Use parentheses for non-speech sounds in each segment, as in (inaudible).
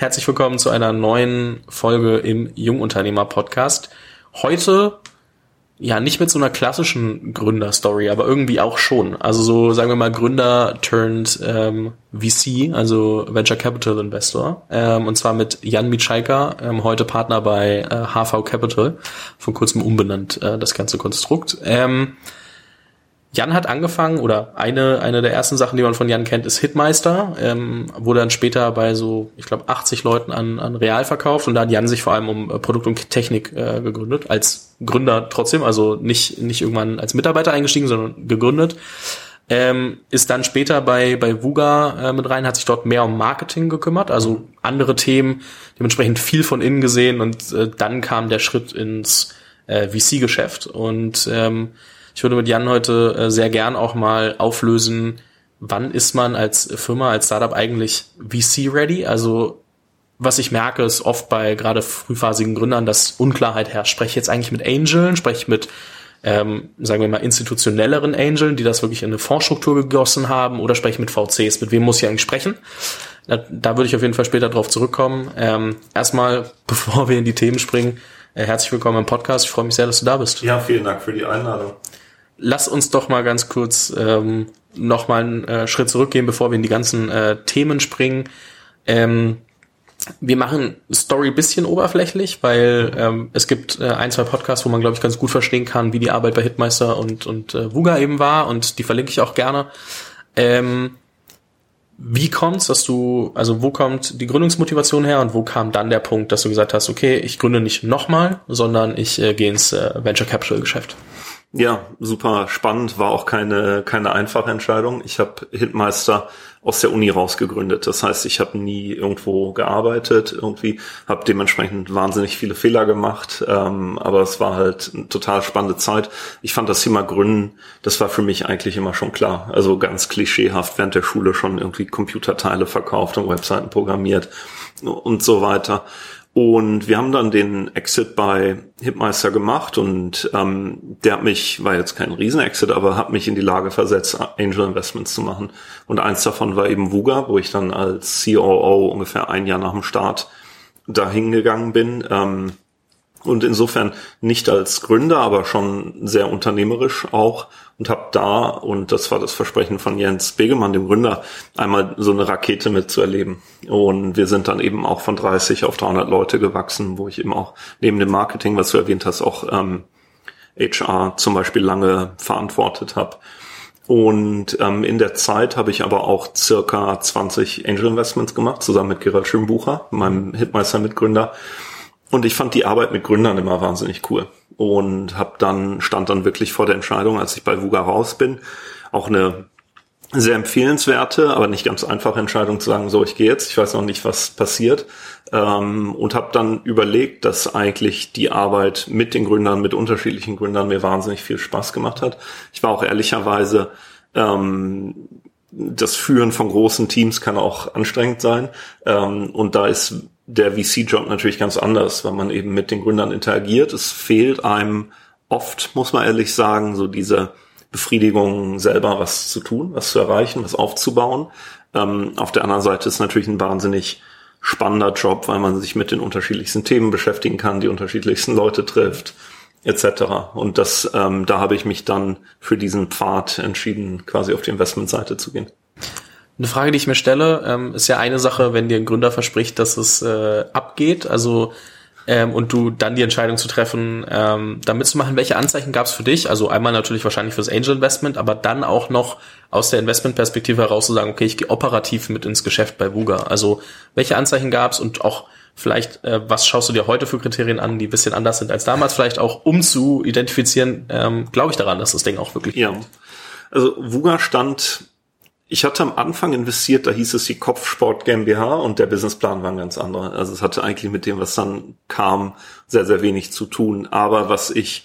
Herzlich willkommen zu einer neuen Folge im Jungunternehmer Podcast. Heute ja nicht mit so einer klassischen Gründerstory, aber irgendwie auch schon. Also so sagen wir mal Gründer turned ähm, VC, also Venture Capital Investor. Ähm, und zwar mit Jan Mitschaika, ähm, heute Partner bei äh, HV Capital, von kurzem umbenannt äh, das ganze Konstrukt. Ähm, Jan hat angefangen, oder eine, eine der ersten Sachen, die man von Jan kennt, ist Hitmeister. Ähm, wurde dann später bei so, ich glaube, 80 Leuten an, an Real verkauft und da hat Jan sich vor allem um äh, Produkt und Technik äh, gegründet. Als Gründer trotzdem, also nicht, nicht irgendwann als Mitarbeiter eingestiegen, sondern gegründet. Ähm, ist dann später bei, bei Vuga äh, mit rein, hat sich dort mehr um Marketing gekümmert, also andere Themen, dementsprechend viel von innen gesehen und äh, dann kam der Schritt ins äh, VC-Geschäft und ähm, ich würde mit Jan heute äh, sehr gern auch mal auflösen, wann ist man als Firma, als Startup eigentlich VC-ready? Also was ich merke, ist oft bei gerade frühphasigen Gründern, dass Unklarheit herrscht. Spreche ich jetzt eigentlich mit Angeln, spreche ich mit, ähm, sagen wir mal, institutionelleren Angeln, die das wirklich in eine Fondsstruktur gegossen haben, oder spreche ich mit VCs? Mit wem muss ich eigentlich sprechen? Da, da würde ich auf jeden Fall später drauf zurückkommen. Ähm, erstmal, (laughs) bevor wir in die Themen springen, äh, herzlich willkommen im Podcast. Ich freue mich sehr, dass du da bist. Ja, vielen Dank für die Einladung lass uns doch mal ganz kurz ähm, noch mal einen äh, Schritt zurückgehen, bevor wir in die ganzen äh, Themen springen. Ähm, wir machen Story bisschen oberflächlich, weil ähm, es gibt äh, ein, zwei Podcasts, wo man, glaube ich, ganz gut verstehen kann, wie die Arbeit bei Hitmeister und, und äh, Vuga eben war und die verlinke ich auch gerne. Ähm, wie kommt's, dass du, also wo kommt die Gründungsmotivation her und wo kam dann der Punkt, dass du gesagt hast, okay, ich gründe nicht nochmal, sondern ich äh, gehe ins äh, Venture Capital Geschäft? Ja, super spannend, war auch keine, keine einfache Entscheidung. Ich habe Hitmeister aus der Uni rausgegründet. Das heißt, ich habe nie irgendwo gearbeitet, irgendwie habe dementsprechend wahnsinnig viele Fehler gemacht, ähm, aber es war halt eine total spannende Zeit. Ich fand das Thema Gründen, das war für mich eigentlich immer schon klar. Also ganz klischeehaft während der Schule schon irgendwie Computerteile verkauft und Webseiten programmiert und so weiter. Und wir haben dann den Exit bei Hipmeister gemacht und ähm, der hat mich, war jetzt kein Riesen-Exit, aber hat mich in die Lage versetzt, Angel Investments zu machen. Und eins davon war eben Vuga, wo ich dann als COO ungefähr ein Jahr nach dem Start dahin gegangen bin. Ähm, und insofern nicht als Gründer, aber schon sehr unternehmerisch auch und habe da, und das war das Versprechen von Jens Begemann, dem Gründer, einmal so eine Rakete mitzuerleben. Und wir sind dann eben auch von 30 auf 300 Leute gewachsen, wo ich eben auch neben dem Marketing, was du erwähnt hast, auch ähm, HR zum Beispiel lange verantwortet habe. Und ähm, in der Zeit habe ich aber auch circa 20 Angel Investments gemacht, zusammen mit Gerald Schönbucher, meinem Hitmeister-Mitgründer. Und ich fand die Arbeit mit Gründern immer wahnsinnig cool. Und habe dann stand dann wirklich vor der Entscheidung, als ich bei Vuga raus bin, auch eine sehr empfehlenswerte, aber nicht ganz einfache Entscheidung zu sagen, so ich gehe jetzt, ich weiß noch nicht, was passiert. Ähm, und habe dann überlegt, dass eigentlich die Arbeit mit den Gründern, mit unterschiedlichen Gründern mir wahnsinnig viel Spaß gemacht hat. Ich war auch ehrlicherweise ähm, das Führen von großen Teams kann auch anstrengend sein. Ähm, und da ist der VC-Job natürlich ganz anders, weil man eben mit den Gründern interagiert. Es fehlt einem oft, muss man ehrlich sagen, so diese Befriedigung, selber was zu tun, was zu erreichen, was aufzubauen. Ähm, auf der anderen Seite ist natürlich ein wahnsinnig spannender Job, weil man sich mit den unterschiedlichsten Themen beschäftigen kann, die unterschiedlichsten Leute trifft, etc. Und das, ähm, da habe ich mich dann für diesen Pfad entschieden, quasi auf die Investmentseite zu gehen. Eine Frage, die ich mir stelle, ähm, ist ja eine Sache, wenn dir ein Gründer verspricht, dass es äh, abgeht, also ähm, und du dann die Entscheidung zu treffen, ähm, damit zu machen, welche Anzeichen gab es für dich? Also einmal natürlich wahrscheinlich fürs Angel Investment, aber dann auch noch aus der Investmentperspektive heraus zu sagen, okay, ich gehe operativ mit ins Geschäft bei Vuga. Also welche Anzeichen gab es und auch vielleicht, äh, was schaust du dir heute für Kriterien an, die bisschen anders sind als damals, vielleicht auch um zu identifizieren, ähm, glaube ich daran, dass das Ding auch wirklich. Ja. Also Vuga stand ich hatte am Anfang investiert, da hieß es die Kopfsport GmbH und der Businessplan war ein ganz anderer. Also es hatte eigentlich mit dem, was dann kam, sehr, sehr wenig zu tun. Aber was ich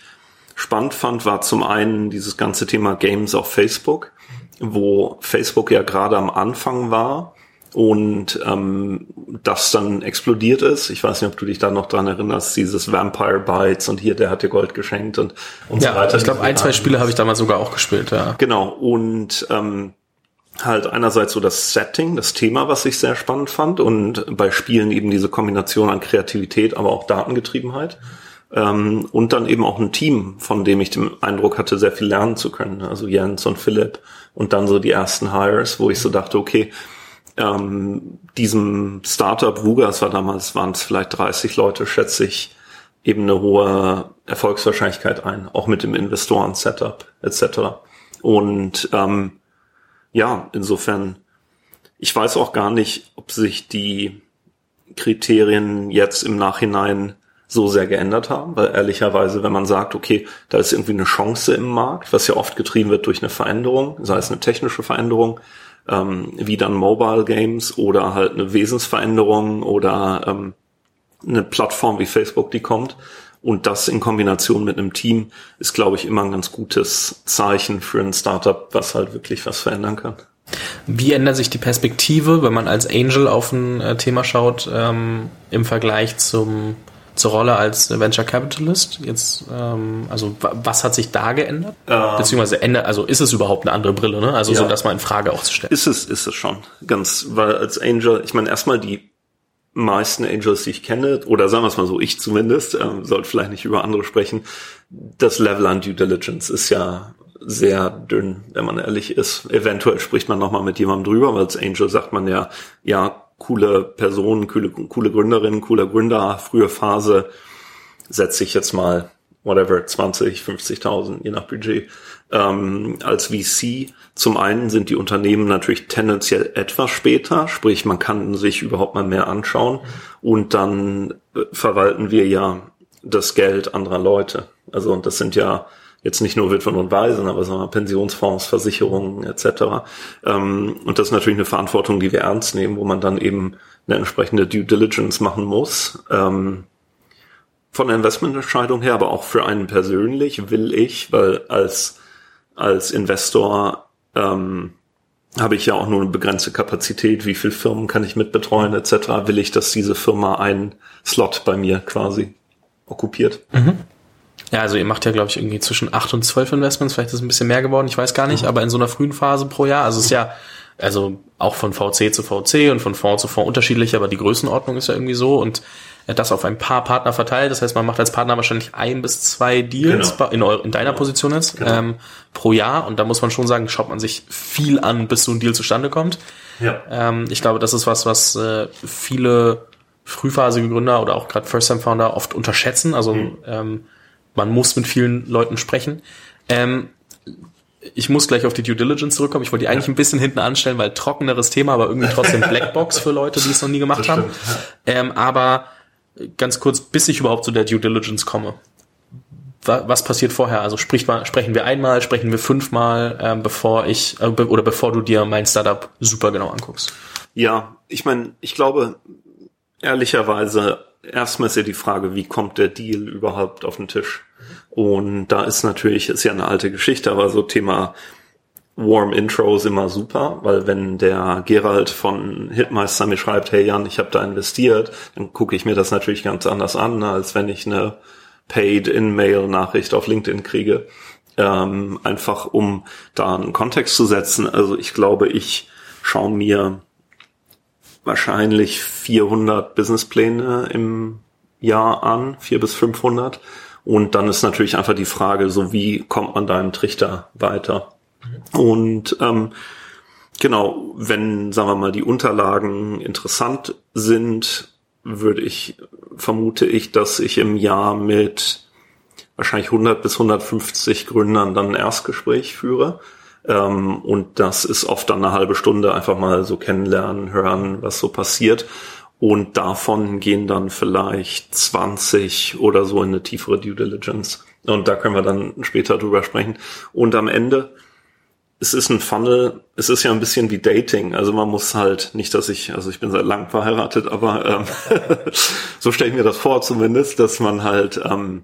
spannend fand, war zum einen dieses ganze Thema Games auf Facebook, wo Facebook ja gerade am Anfang war und ähm, das dann explodiert ist. Ich weiß nicht, ob du dich da noch dran erinnerst, dieses Vampire Bites und hier, der hat dir Gold geschenkt und, und ja, so weiter. Ich glaube, ein, zwei Spiele habe ich damals sogar auch gespielt, ja. Genau. Und ähm, halt einerseits so das Setting, das Thema, was ich sehr spannend fand und bei Spielen eben diese Kombination an Kreativität, aber auch Datengetriebenheit. Ähm, und dann eben auch ein Team, von dem ich den Eindruck hatte, sehr viel lernen zu können. Also Jens und Philipp und dann so die ersten Hires, wo ich so dachte, okay, ähm, diesem Startup Vugas war damals, waren es vielleicht 30 Leute, schätze ich, eben eine hohe Erfolgswahrscheinlichkeit ein, auch mit dem Investoren-Setup etc. Und ähm, ja, insofern, ich weiß auch gar nicht, ob sich die Kriterien jetzt im Nachhinein so sehr geändert haben, weil ehrlicherweise, wenn man sagt, okay, da ist irgendwie eine Chance im Markt, was ja oft getrieben wird durch eine Veränderung, sei es eine technische Veränderung, ähm, wie dann Mobile Games oder halt eine Wesensveränderung oder ähm, eine Plattform wie Facebook, die kommt. Und das in Kombination mit einem Team ist, glaube ich, immer ein ganz gutes Zeichen für ein Startup, was halt wirklich was verändern kann. Wie ändert sich die Perspektive, wenn man als Angel auf ein äh, Thema schaut, ähm, im Vergleich zum, zur Rolle als Venture Capitalist? Jetzt, ähm, also was hat sich da geändert? Ähm, Beziehungsweise ändert, also ist es überhaupt eine andere Brille, ne? Also ja. so das mal in Frage auch zu stellen. Ist es, ist es schon. Ganz, weil als Angel, ich meine, erstmal die meisten Angels, die ich kenne, oder sagen wir es mal so, ich zumindest, ähm, sollte vielleicht nicht über andere sprechen, das Level an Due Diligence ist ja sehr dünn, wenn man ehrlich ist. Eventuell spricht man nochmal mit jemandem drüber, weil als Angel sagt man ja, ja, coole Person, coole, coole Gründerin, cooler Gründer, frühe Phase, setze ich jetzt mal whatever, 20, 50.000, je nach Budget. Ähm, als VC zum einen sind die Unternehmen natürlich tendenziell etwas später, sprich man kann sich überhaupt mal mehr anschauen und dann äh, verwalten wir ja das Geld anderer Leute. Also und das sind ja jetzt nicht nur Witwen und Waisen, aber sagen wir Pensionsfonds, Versicherungen etc. Ähm, und das ist natürlich eine Verantwortung, die wir ernst nehmen, wo man dann eben eine entsprechende Due Diligence machen muss. Ähm, von der Investmententscheidung her, aber auch für einen persönlich will ich, weil als als Investor ähm, habe ich ja auch nur eine begrenzte Kapazität, wie viele Firmen kann ich mitbetreuen etc. Will ich, dass diese Firma einen Slot bei mir quasi okkupiert. Mhm. Ja, also ihr macht ja, glaube ich, irgendwie zwischen acht und zwölf Investments, vielleicht ist es ein bisschen mehr geworden, ich weiß gar nicht, mhm. aber in so einer frühen Phase pro Jahr, also es ist ja, also auch von VC zu VC und von Fonds zu Fonds unterschiedlich, aber die Größenordnung ist ja irgendwie so und das auf ein paar Partner verteilt. Das heißt, man macht als Partner wahrscheinlich ein bis zwei Deals genau. in, in, deiner Position jetzt genau. ähm, pro Jahr. Und da muss man schon sagen, schaut man sich viel an, bis so ein Deal zustande kommt. Ja. Ähm, ich glaube, das ist was, was äh, viele frühphasige Gründer oder auch gerade First-Time-Founder oft unterschätzen. Also mhm. ähm, man muss mit vielen Leuten sprechen. Ähm, ich muss gleich auf die Due Diligence zurückkommen. Ich wollte die eigentlich ein bisschen hinten anstellen, weil trockeneres Thema, aber irgendwie trotzdem (laughs) Blackbox für Leute, die es noch nie gemacht haben. Ähm, aber ganz kurz, bis ich überhaupt zu der Due Diligence komme. Was passiert vorher? Also spricht man, sprechen wir einmal, sprechen wir fünfmal, ähm, bevor ich äh, oder bevor du dir mein Startup super genau anguckst? Ja, ich meine, ich glaube ehrlicherweise erstmal ist ja die Frage, wie kommt der Deal überhaupt auf den Tisch? Und da ist natürlich, ist ja eine alte Geschichte, aber so Thema Warm Intros immer super, weil wenn der Gerald von Hitmeister mir schreibt, hey Jan, ich habe da investiert, dann gucke ich mir das natürlich ganz anders an, als wenn ich eine Paid-in-Mail-Nachricht auf LinkedIn kriege. Ähm, einfach um da einen Kontext zu setzen. Also ich glaube, ich schaue mir wahrscheinlich 400 Businesspläne im Jahr an, 4 bis 500. Und dann ist natürlich einfach die Frage, so wie kommt man da im Trichter weiter? Und ähm, genau, wenn, sagen wir mal, die Unterlagen interessant sind, würde ich, vermute ich, dass ich im Jahr mit wahrscheinlich 100 bis 150 Gründern dann ein Erstgespräch führe. Ähm, und das ist oft dann eine halbe Stunde einfach mal so kennenlernen, hören, was so passiert. Und davon gehen dann vielleicht 20 oder so in eine tiefere Due Diligence. Und da können wir dann später drüber sprechen. Und am Ende es ist ein Funnel, es ist ja ein bisschen wie Dating. Also man muss halt, nicht, dass ich, also ich bin seit langem verheiratet, aber ähm, (laughs) so stelle ich mir das vor zumindest, dass man halt ähm,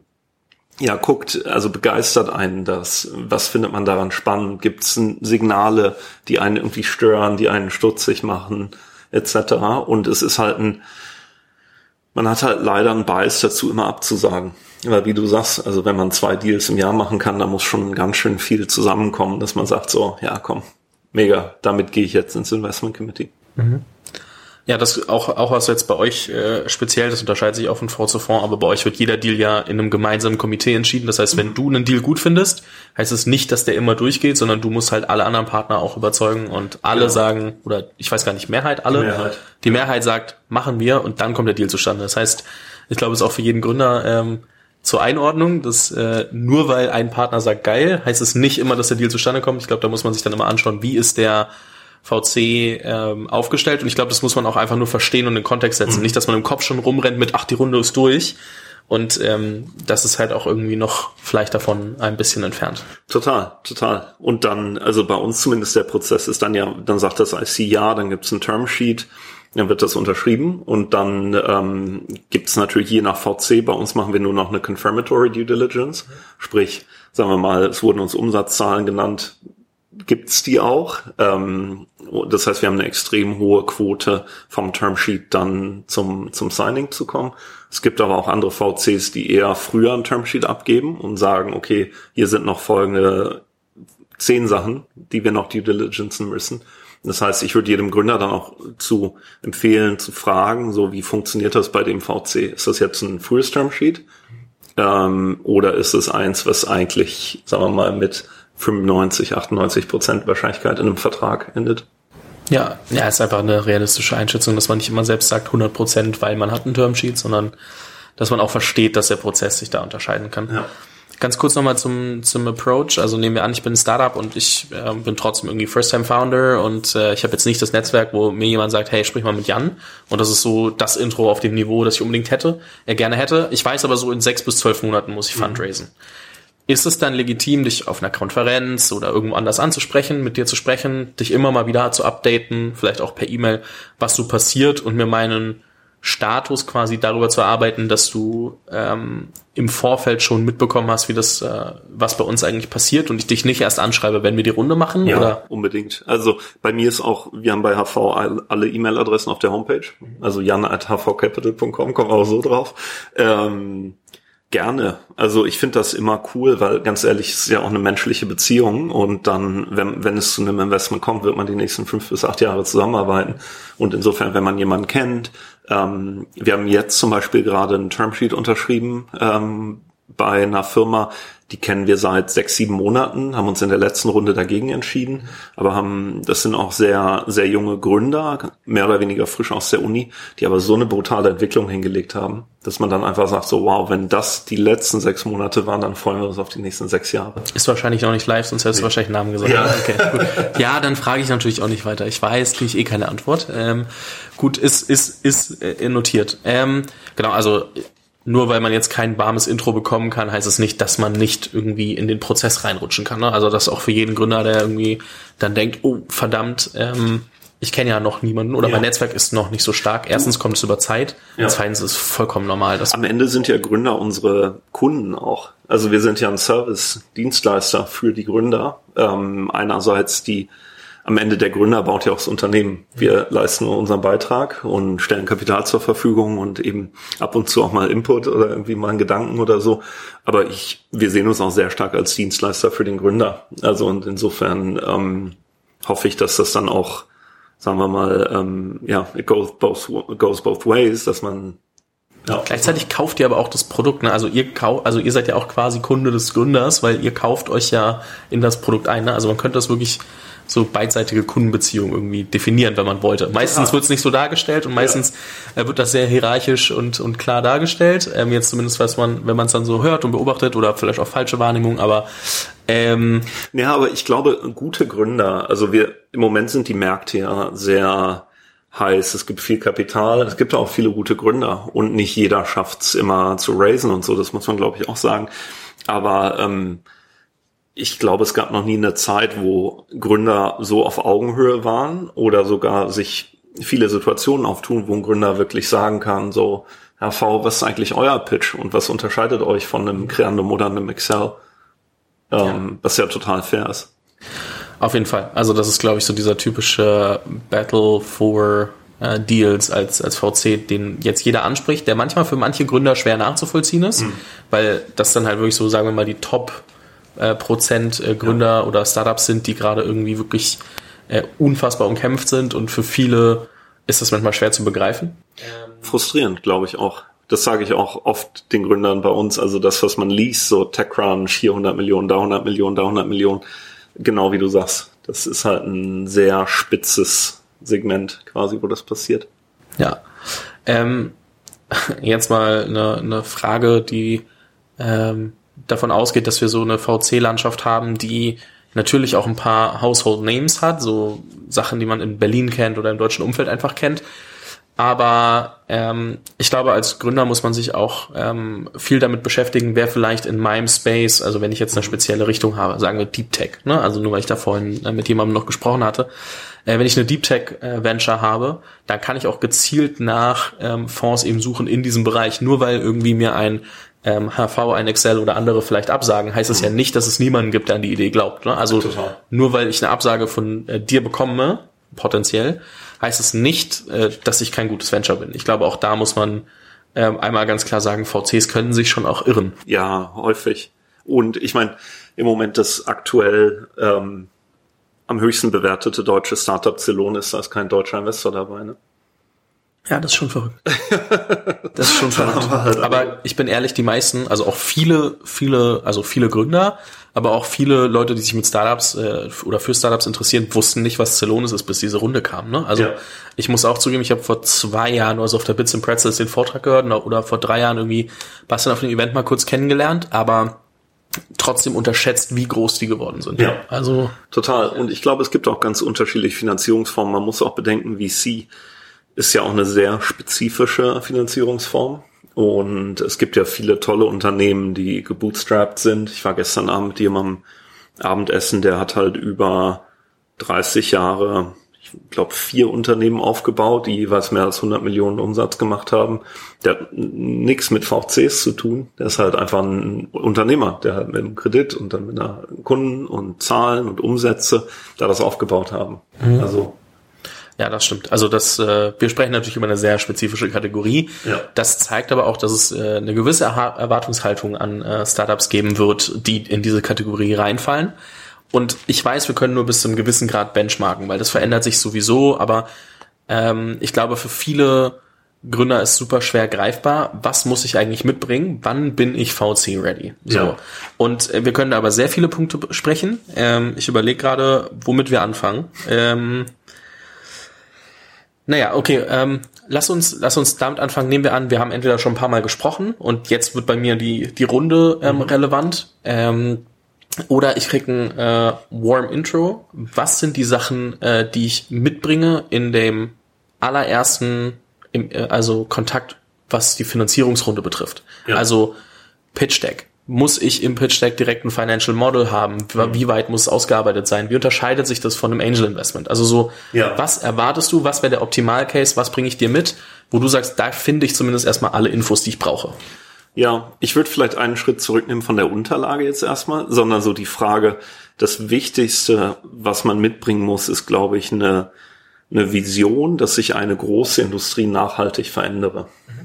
ja guckt, also begeistert einen das. Was findet man daran spannend? Gibt es Signale, die einen irgendwie stören, die einen stutzig machen, etc. Und es ist halt ein, man hat halt leider einen Bias dazu, immer abzusagen. Aber wie du sagst, also wenn man zwei Deals im Jahr machen kann, da muss schon ganz schön viel zusammenkommen, dass man sagt so, ja komm, mega, damit gehe ich jetzt ins Investment Committee. Mhm. Ja, das auch, auch was jetzt bei euch äh, speziell, das unterscheidet sich auch von Fonds zu Fonds, aber bei euch wird jeder Deal ja in einem gemeinsamen Komitee entschieden. Das heißt, wenn du einen Deal gut findest, heißt es nicht, dass der immer durchgeht, sondern du musst halt alle anderen Partner auch überzeugen und alle ja. sagen, oder ich weiß gar nicht, Mehrheit, alle, die Mehrheit, die Mehrheit sagt, machen wir und dann kommt der Deal zustande. Das heißt, ich glaube, es ist auch für jeden Gründer ähm, zur Einordnung, dass äh, nur weil ein Partner sagt geil, heißt es nicht immer, dass der Deal zustande kommt. Ich glaube, da muss man sich dann immer anschauen, wie ist der VC ähm, aufgestellt. Und ich glaube, das muss man auch einfach nur verstehen und in den Kontext setzen. Mhm. Nicht, dass man im Kopf schon rumrennt mit, ach, die Runde ist durch. Und ähm, das ist halt auch irgendwie noch vielleicht davon ein bisschen entfernt. Total, total. Und dann, also bei uns zumindest der Prozess ist dann ja, dann sagt das IC ja, dann gibt's ein Termsheet, dann wird das unterschrieben und dann ähm, gibt natürlich je nach VC, bei uns machen wir nur noch eine Confirmatory Due Diligence, sprich, sagen wir mal, es wurden uns Umsatzzahlen genannt, gibt's die auch. Ähm, das heißt, wir haben eine extrem hohe Quote vom Termsheet dann zum, zum Signing zu kommen. Es gibt aber auch andere VCs, die eher früher ein Termsheet abgeben und sagen, okay, hier sind noch folgende zehn Sachen, die wir noch due diligencen müssen. Das heißt, ich würde jedem Gründer dann auch zu empfehlen, zu fragen, so wie funktioniert das bei dem VC? Ist das jetzt ein frühes Termsheet? Ähm, oder ist es eins, was eigentlich, sagen wir mal, mit 95, 98 Prozent Wahrscheinlichkeit in einem Vertrag endet. Ja, ja, ist einfach eine realistische Einschätzung, dass man nicht immer selbst sagt 100 Prozent, weil man hat einen Termsheet, sondern dass man auch versteht, dass der Prozess sich da unterscheiden kann. Ja. Ganz kurz nochmal zum, zum Approach. Also nehmen wir an, ich bin ein Startup und ich äh, bin trotzdem irgendwie First-Time-Founder und äh, ich habe jetzt nicht das Netzwerk, wo mir jemand sagt, hey, sprich mal mit Jan. Und das ist so das Intro auf dem Niveau, das ich unbedingt hätte, er gerne hätte. Ich weiß aber so, in sechs bis zwölf Monaten muss ich mhm. fundraisen ist es dann legitim, dich auf einer Konferenz oder irgendwo anders anzusprechen, mit dir zu sprechen, dich immer mal wieder zu updaten, vielleicht auch per E-Mail, was so passiert und mir meinen Status quasi darüber zu arbeiten, dass du ähm, im Vorfeld schon mitbekommen hast, wie das, äh, was bei uns eigentlich passiert und ich dich nicht erst anschreibe, wenn wir die Runde machen? Ja, oder? unbedingt. Also bei mir ist auch, wir haben bei HV alle E-Mail-Adressen auf der Homepage. Also jan.hvcapital.com, kommen auch so drauf. Ähm, Gerne. Also ich finde das immer cool, weil ganz ehrlich, es ist ja auch eine menschliche Beziehung und dann, wenn, wenn es zu einem Investment kommt, wird man die nächsten fünf bis acht Jahre zusammenarbeiten. Und insofern, wenn man jemanden kennt, ähm, wir haben jetzt zum Beispiel gerade ein Termsheet unterschrieben ähm, bei einer Firma, die kennen wir seit sechs, sieben Monaten, haben uns in der letzten Runde dagegen entschieden, aber haben, das sind auch sehr, sehr junge Gründer, mehr oder weniger frisch aus der Uni, die aber so eine brutale Entwicklung hingelegt haben, dass man dann einfach sagt, so wow, wenn das die letzten sechs Monate waren, dann freuen wir uns auf die nächsten sechs Jahre. Ist wahrscheinlich noch nicht live, sonst hättest du wahrscheinlich einen Namen gesagt. Ja. Okay, gut. ja, dann frage ich natürlich auch nicht weiter. Ich weiß, kriege ich eh keine Antwort. Ähm, gut, ist, ist, ist äh, notiert. Ähm, genau, also nur weil man jetzt kein warmes Intro bekommen kann, heißt es nicht, dass man nicht irgendwie in den Prozess reinrutschen kann. Ne? Also das auch für jeden Gründer, der irgendwie dann denkt, oh verdammt, ähm, ich kenne ja noch niemanden oder ja. mein Netzwerk ist noch nicht so stark. Erstens kommt es über Zeit, ja. zweitens ist es vollkommen normal. Dass Am Ende sind ja Gründer unsere Kunden auch. Also wir sind ja ein Service-Dienstleister für die Gründer. Ähm, einerseits die am Ende der Gründer baut ja auch das Unternehmen. Wir leisten unseren Beitrag und stellen Kapital zur Verfügung und eben ab und zu auch mal Input oder irgendwie mal einen Gedanken oder so. Aber ich, wir sehen uns auch sehr stark als Dienstleister für den Gründer. Also und insofern ähm, hoffe ich, dass das dann auch, sagen wir mal, ähm, ja, it goes both, goes both ways, dass man ja. Gleichzeitig kauft ihr aber auch das Produkt, ne? Also ihr kauft, also ihr seid ja auch quasi Kunde des Gründers, weil ihr kauft euch ja in das Produkt ein. Ne? Also man könnte das wirklich so beidseitige Kundenbeziehung irgendwie definieren, wenn man wollte. Meistens ja. wird es nicht so dargestellt und meistens ja. Äh, wird das sehr hierarchisch und, und klar dargestellt. Ähm, jetzt zumindest weiß man, wenn man es dann so hört und beobachtet oder vielleicht auch falsche Wahrnehmung, aber ähm, ja, aber ich glaube, gute Gründer, also wir im Moment sind die Märkte ja sehr heiß, es gibt viel Kapital, es gibt auch viele gute Gründer und nicht jeder schafft's immer zu raisen und so, das muss man glaube ich auch sagen. Aber ähm, ich glaube, es gab noch nie eine Zeit, wo Gründer so auf Augenhöhe waren oder sogar sich viele Situationen auftun, wo ein Gründer wirklich sagen kann, so, Herr V, was ist eigentlich euer Pitch und was unterscheidet euch von einem Creandum oder einem Excel? Ähm, ja. Was ja total fair ist. Auf jeden Fall. Also das ist, glaube ich, so dieser typische Battle for äh, Deals als, als VC, den jetzt jeder anspricht, der manchmal für manche Gründer schwer nachzuvollziehen ist, mhm. weil das dann halt wirklich so, sagen wir mal, die Top- äh, Prozent äh, Gründer ja. oder Startups sind, die gerade irgendwie wirklich äh, unfassbar umkämpft sind und für viele ist das manchmal schwer zu begreifen. Frustrierend, glaube ich auch. Das sage ich auch oft den Gründern bei uns. Also das, was man liest, so TechCrunch, hier 100 Millionen, da 100 Millionen, da 100 Millionen. Genau wie du sagst. Das ist halt ein sehr spitzes Segment quasi, wo das passiert. Ja. Ähm, (laughs) jetzt mal eine, eine Frage, die ähm, davon ausgeht, dass wir so eine VC-Landschaft haben, die natürlich auch ein paar Household Names hat, so Sachen, die man in Berlin kennt oder im deutschen Umfeld einfach kennt. Aber ähm, ich glaube, als Gründer muss man sich auch ähm, viel damit beschäftigen, wer vielleicht in meinem Space, also wenn ich jetzt eine spezielle Richtung habe, sagen wir Deep Tech, ne? also nur weil ich da vorhin äh, mit jemandem noch gesprochen hatte, äh, wenn ich eine Deep Tech äh, Venture habe, dann kann ich auch gezielt nach ähm, Fonds eben suchen in diesem Bereich. Nur weil irgendwie mir ein ähm, HV, ein Excel oder andere vielleicht absagen, heißt es mhm. ja nicht, dass es niemanden gibt, der an die Idee glaubt. Ne? Also Total. nur weil ich eine Absage von äh, dir bekomme, potenziell, heißt es nicht, äh, dass ich kein gutes Venture bin. Ich glaube, auch da muss man ähm, einmal ganz klar sagen, VCs können sich schon auch irren. Ja, häufig. Und ich meine, im Moment das aktuell ähm, am höchsten bewertete deutsche Startup Celonis, da ist kein deutscher Investor dabei, ne? Ja, das ist schon verrückt. Das ist schon (laughs) verrückt. Halt aber ich bin ehrlich, die meisten, also auch viele, viele, also viele Gründer, aber auch viele Leute, die sich mit Startups äh, oder für Startups interessieren, wussten nicht, was Celonis ist, bis diese Runde kam. Ne? Also ja. ich muss auch zugeben, ich habe vor zwei Jahren oder so auf der Bits and Pretzels den Vortrag gehört oder vor drei Jahren irgendwie Bastian auf dem Event mal kurz kennengelernt, aber trotzdem unterschätzt, wie groß die geworden sind. Ja, also total. Und ich glaube, es gibt auch ganz unterschiedliche Finanzierungsformen. Man muss auch bedenken, VC ist ja auch eine sehr spezifische Finanzierungsform. Und es gibt ja viele tolle Unternehmen, die gebootstrapped sind. Ich war gestern Abend mit jemandem Abendessen, der hat halt über 30 Jahre, ich glaube, vier Unternehmen aufgebaut, die jeweils mehr als 100 Millionen Umsatz gemacht haben. Der hat nichts mit VCs zu tun. Der ist halt einfach ein Unternehmer, der halt mit einem Kredit und dann mit einer Kunden und Zahlen und Umsätze da das aufgebaut haben. Mhm. Also ja, das stimmt. Also das, äh, wir sprechen natürlich über eine sehr spezifische Kategorie. Ja. Das zeigt aber auch, dass es äh, eine gewisse Erwartungshaltung an äh, Startups geben wird, die in diese Kategorie reinfallen. Und ich weiß, wir können nur bis zu einem gewissen Grad benchmarken, weil das verändert sich sowieso. Aber ähm, ich glaube, für viele Gründer ist super schwer greifbar. Was muss ich eigentlich mitbringen? Wann bin ich VC ready? So. Ja. Und äh, wir können da aber sehr viele Punkte sprechen. Ähm, ich überlege gerade, womit wir anfangen. Ähm, naja, okay, ähm, lass uns, lass uns damit anfangen. Nehmen wir an, wir haben entweder schon ein paar Mal gesprochen und jetzt wird bei mir die, die Runde ähm, mhm. relevant. Ähm, oder ich krieg ein äh, Warm Intro. Was sind die Sachen, äh, die ich mitbringe in dem allerersten, im, äh, also Kontakt, was die Finanzierungsrunde betrifft? Ja. Also Pitch Deck muss ich im Pitch Deck direkt ein Financial Model haben? Mhm. Wie weit muss es ausgearbeitet sein? Wie unterscheidet sich das von einem Angel Investment? Also so, ja. was erwartest du? Was wäre der Optimal-Case? Was bringe ich dir mit? Wo du sagst, da finde ich zumindest erstmal alle Infos, die ich brauche. Ja, ich würde vielleicht einen Schritt zurücknehmen von der Unterlage jetzt erstmal, sondern so die Frage, das Wichtigste, was man mitbringen muss, ist, glaube ich, eine, eine Vision, dass sich eine große Industrie nachhaltig verändere. Mhm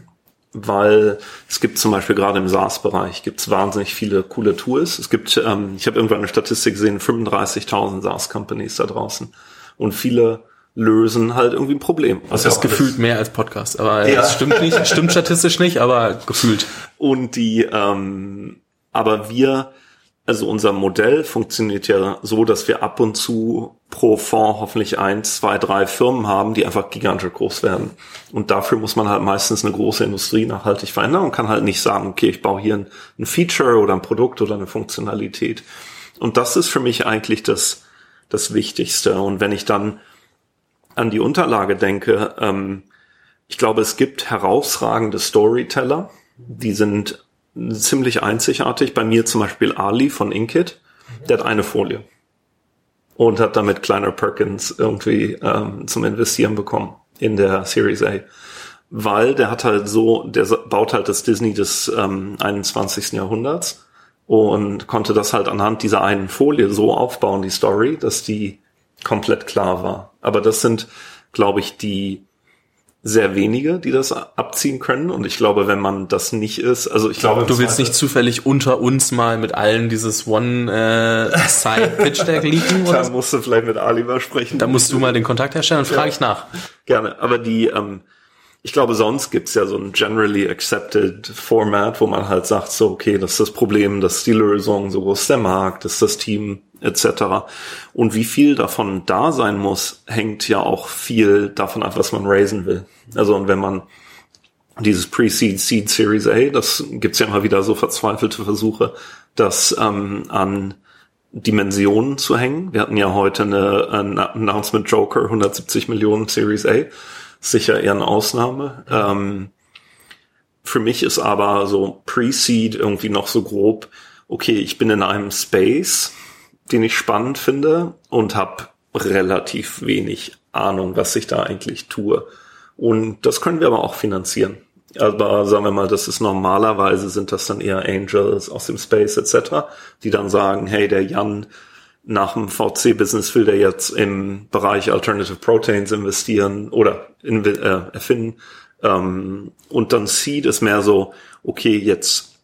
weil es gibt zum Beispiel gerade im SaaS-Bereich gibt es wahnsinnig viele coole Tools. Es gibt, ähm, ich habe irgendwann eine Statistik gesehen, 35.000 SaaS-Companies da draußen und viele lösen halt irgendwie ein Problem. Das ist gefühlt mehr als Podcast, aber ja. das stimmt nicht, (laughs) stimmt statistisch nicht, aber gefühlt. Und die, ähm, aber wir also unser Modell funktioniert ja so, dass wir ab und zu pro Fonds hoffentlich ein, zwei, drei Firmen haben, die einfach gigantisch groß werden. Und dafür muss man halt meistens eine große Industrie nachhaltig verändern und kann halt nicht sagen, okay, ich baue hier ein, ein Feature oder ein Produkt oder eine Funktionalität. Und das ist für mich eigentlich das, das Wichtigste. Und wenn ich dann an die Unterlage denke, ähm, ich glaube, es gibt herausragende Storyteller, die sind ziemlich einzigartig. Bei mir zum Beispiel Ali von Inkit, der hat eine Folie und hat damit kleiner Perkins irgendwie ähm, zum Investieren bekommen in der Series A. Weil der hat halt so, der baut halt das Disney des ähm, 21. Jahrhunderts und konnte das halt anhand dieser einen Folie so aufbauen, die Story, dass die komplett klar war. Aber das sind, glaube ich, die sehr wenige, die das abziehen können. Und ich glaube, wenn man das nicht ist, also ich glaube, du willst nicht zufällig unter uns mal mit allen dieses One äh, (laughs) Side Pitch Deck oder? Da musst du vielleicht mit Ali mal sprechen. Da musst du mal den Kontakt herstellen und frage ja. ich nach. Gerne. Aber die, ähm, ich glaube, sonst gibt's ja so ein generally accepted Format, wo man halt sagt, so, okay, das ist das Problem, das ist die Lösung, so groß ist der Markt, das ist das Team, etc. Und wie viel davon da sein muss, hängt ja auch viel davon ab, was man raisen will. Also und wenn man dieses Pre-Seed, Seed Series A, das gibt's ja immer wieder so verzweifelte Versuche, das ähm, an Dimensionen zu hängen. Wir hatten ja heute eine, ein Announcement Joker, 170 Millionen Series A sicher eher eine Ausnahme. Ähm, für mich ist aber so Pre-Seed irgendwie noch so grob, okay, ich bin in einem Space, den ich spannend finde und habe relativ wenig Ahnung, was ich da eigentlich tue. Und das können wir aber auch finanzieren. Aber sagen wir mal, das ist normalerweise sind das dann eher Angels aus dem Space etc., die dann sagen, hey, der Jan nach dem VC-Business will der jetzt im Bereich Alternative Proteins investieren oder in, äh, erfinden. Ähm, und dann Seed ist mehr so, okay, jetzt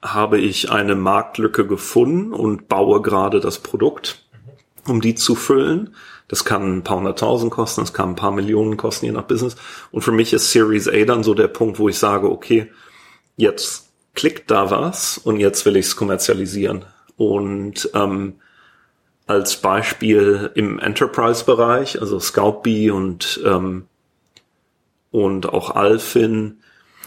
habe ich eine Marktlücke gefunden und baue gerade das Produkt, um die zu füllen. Das kann ein paar hunderttausend kosten, das kann ein paar Millionen kosten, je nach Business. Und für mich ist Series A dann so der Punkt, wo ich sage, okay, jetzt klickt da was und jetzt will ich es kommerzialisieren. Und ähm, als Beispiel im Enterprise-Bereich, also ScoutBee und, ähm, und auch Alfin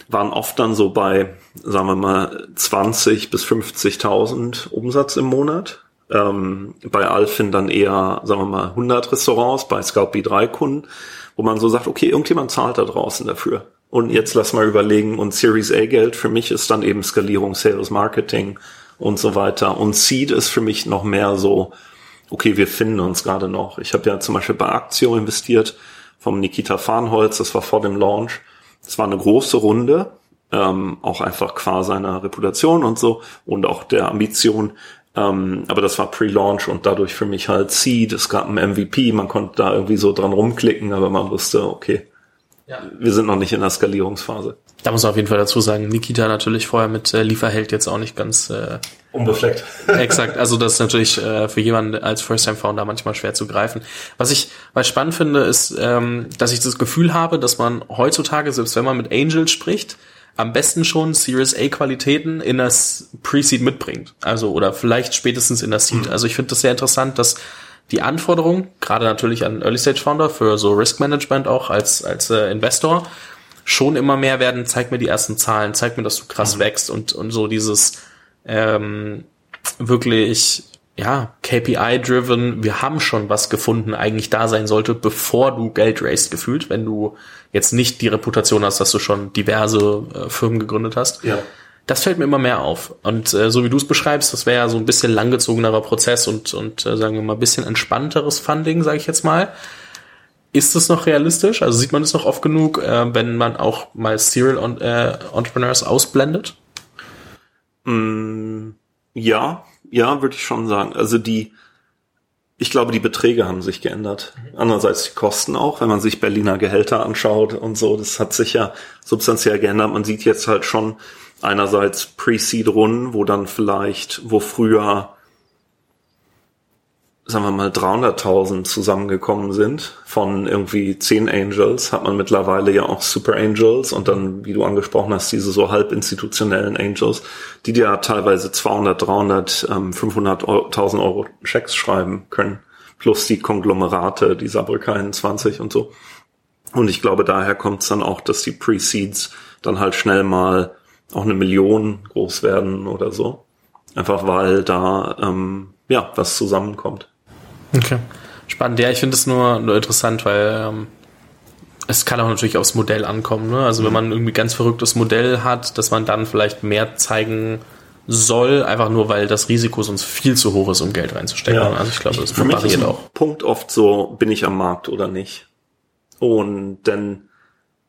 waren oft dann so bei, sagen wir mal, 20 bis 50.000 Umsatz im Monat. Ähm, bei Alfin dann eher, sagen wir mal, 100 Restaurants, bei ScoutBee drei Kunden, wo man so sagt, okay, irgendjemand zahlt da draußen dafür. Und jetzt lass mal überlegen, und Series A Geld für mich ist dann eben Skalierung, Sales, Marketing und so weiter. Und Seed ist für mich noch mehr so, okay, wir finden uns gerade noch. Ich habe ja zum Beispiel bei Aktio investiert vom Nikita Farnholz, das war vor dem Launch. Das war eine große Runde, ähm, auch einfach qua seiner Reputation und so und auch der Ambition. Ähm, aber das war Pre-Launch und dadurch für mich halt Seed. Es gab ein MVP, man konnte da irgendwie so dran rumklicken, aber man wusste, okay, ja. wir sind noch nicht in der Skalierungsphase. Da muss man auf jeden Fall dazu sagen, Nikita natürlich vorher mit äh, Lieferheld jetzt auch nicht ganz äh, unbefleckt. (laughs) (laughs) Exakt, also das ist natürlich äh, für jemanden als First-Time-Founder manchmal schwer zu greifen. Was ich weil spannend finde, ist, ähm, dass ich das Gefühl habe, dass man heutzutage, selbst wenn man mit Angels spricht, am besten schon Series A Qualitäten in das Pre-Seed mitbringt. Also oder vielleicht spätestens in das Seed. Mhm. Also ich finde das sehr interessant, dass die Anforderungen, gerade natürlich an Early Stage Founder für so Risk Management auch als als äh, Investor schon immer mehr werden, zeig mir die ersten Zahlen, zeig mir, dass du krass mhm. wächst und, und so dieses ähm, wirklich, ja, KPI-driven, wir haben schon was gefunden, eigentlich da sein sollte, bevor du Geld raised gefühlt, wenn du jetzt nicht die Reputation hast, dass du schon diverse äh, Firmen gegründet hast. Ja. Das fällt mir immer mehr auf. Und äh, so wie du es beschreibst, das wäre ja so ein bisschen langgezogenerer Prozess und, und äh, sagen wir mal, ein bisschen entspannteres Funding, sage ich jetzt mal. Ist das noch realistisch? Also sieht man es noch oft genug, äh, wenn man auch mal Serial on, äh, Entrepreneurs ausblendet? Mm, ja, ja, würde ich schon sagen. Also die, ich glaube, die Beträge haben sich geändert. Andererseits die Kosten auch, wenn man sich Berliner Gehälter anschaut und so, das hat sich ja substanziell geändert. Man sieht jetzt halt schon einerseits Pre-Seed-Runden, wo dann vielleicht, wo früher sagen wir mal, 300.000 zusammengekommen sind von irgendwie 10 Angels, hat man mittlerweile ja auch Super Angels und dann, wie du angesprochen hast, diese so halb institutionellen Angels, die dir teilweise 200, 300, 500.000 Euro Schecks schreiben können, plus die Konglomerate, die Saarbrücker 21 und so. Und ich glaube, daher kommt es dann auch, dass die Pre-Seeds dann halt schnell mal auch eine Million groß werden oder so. Einfach weil da ähm, ja was zusammenkommt. Okay. Spannend. Ja, ich finde es nur, nur interessant, weil ähm, es kann auch natürlich aufs Modell ankommen. Ne? Also mhm. wenn man irgendwie ganz verrücktes Modell hat, dass man dann vielleicht mehr zeigen soll, einfach nur weil das Risiko sonst viel zu hoch ist, um Geld reinzustecken. Ja. Also ich glaube, das Für variiert auch. Punkt oft so, bin ich am Markt oder nicht. Und denn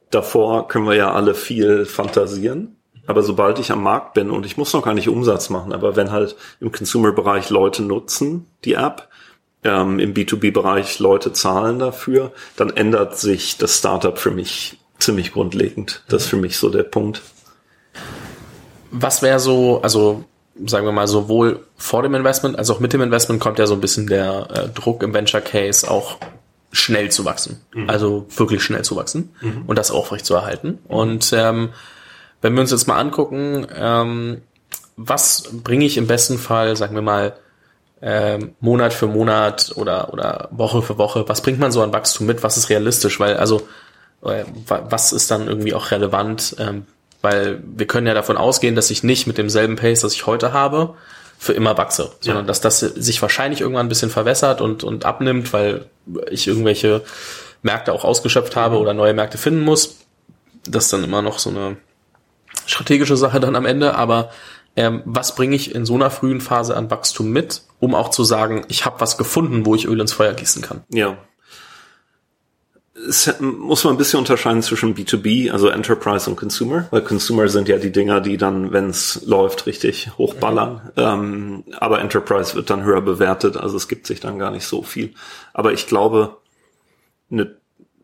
davor können wir ja alle viel fantasieren. Aber sobald ich am Markt bin und ich muss noch gar nicht Umsatz machen, aber wenn halt im Consumer-Bereich Leute nutzen die App, ähm, im B2B-Bereich Leute zahlen dafür, dann ändert sich das Startup für mich ziemlich grundlegend. Das ist für mich so der Punkt. Was wäre so, also sagen wir mal, sowohl vor dem Investment als auch mit dem Investment kommt ja so ein bisschen der äh, Druck im Venture Case auch schnell zu wachsen. Mhm. Also wirklich schnell zu wachsen mhm. und das aufrecht zu erhalten. Und ähm, wenn wir uns jetzt mal angucken, ähm, was bringe ich im besten Fall, sagen wir mal, ähm, Monat für Monat oder, oder Woche für Woche, was bringt man so an Wachstum mit? Was ist realistisch? Weil, also, äh, was ist dann irgendwie auch relevant? Ähm, weil wir können ja davon ausgehen, dass ich nicht mit demselben Pace, das ich heute habe, für immer wachse, sondern ja. dass das sich wahrscheinlich irgendwann ein bisschen verwässert und, und abnimmt, weil ich irgendwelche Märkte auch ausgeschöpft habe oder neue Märkte finden muss. Das ist dann immer noch so eine strategische Sache dann am Ende, aber ähm, was bringe ich in so einer frühen Phase an Wachstum mit, um auch zu sagen, ich habe was gefunden, wo ich Öl ins Feuer gießen kann? Ja, es muss man ein bisschen unterscheiden zwischen B2B, also Enterprise und Consumer, weil Consumer sind ja die Dinger, die dann, wenn es läuft, richtig hochballern. Mhm. Ähm, aber Enterprise wird dann höher bewertet, also es gibt sich dann gar nicht so viel. Aber ich glaube, eine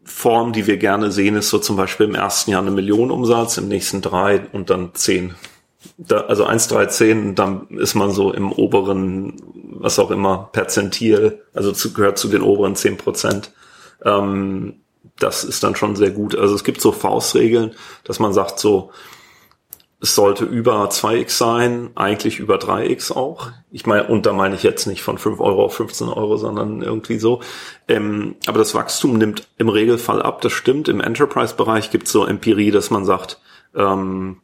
Form, die wir gerne sehen, ist so zum Beispiel im ersten Jahr eine Million Umsatz, im nächsten drei und dann zehn. Da, also eins, drei, zehn, dann ist man so im oberen, was auch immer, Perzentil, also zu, gehört zu den oberen zehn Prozent. Ähm, das ist dann schon sehr gut. Also es gibt so Faustregeln, dass man sagt so, es sollte über 2x sein, eigentlich über 3x auch. Ich meine, und da meine ich jetzt nicht von 5 Euro auf 15 Euro, sondern irgendwie so. Ähm, aber das Wachstum nimmt im Regelfall ab, das stimmt. Im Enterprise-Bereich gibt es so Empirie, dass man sagt, ähm,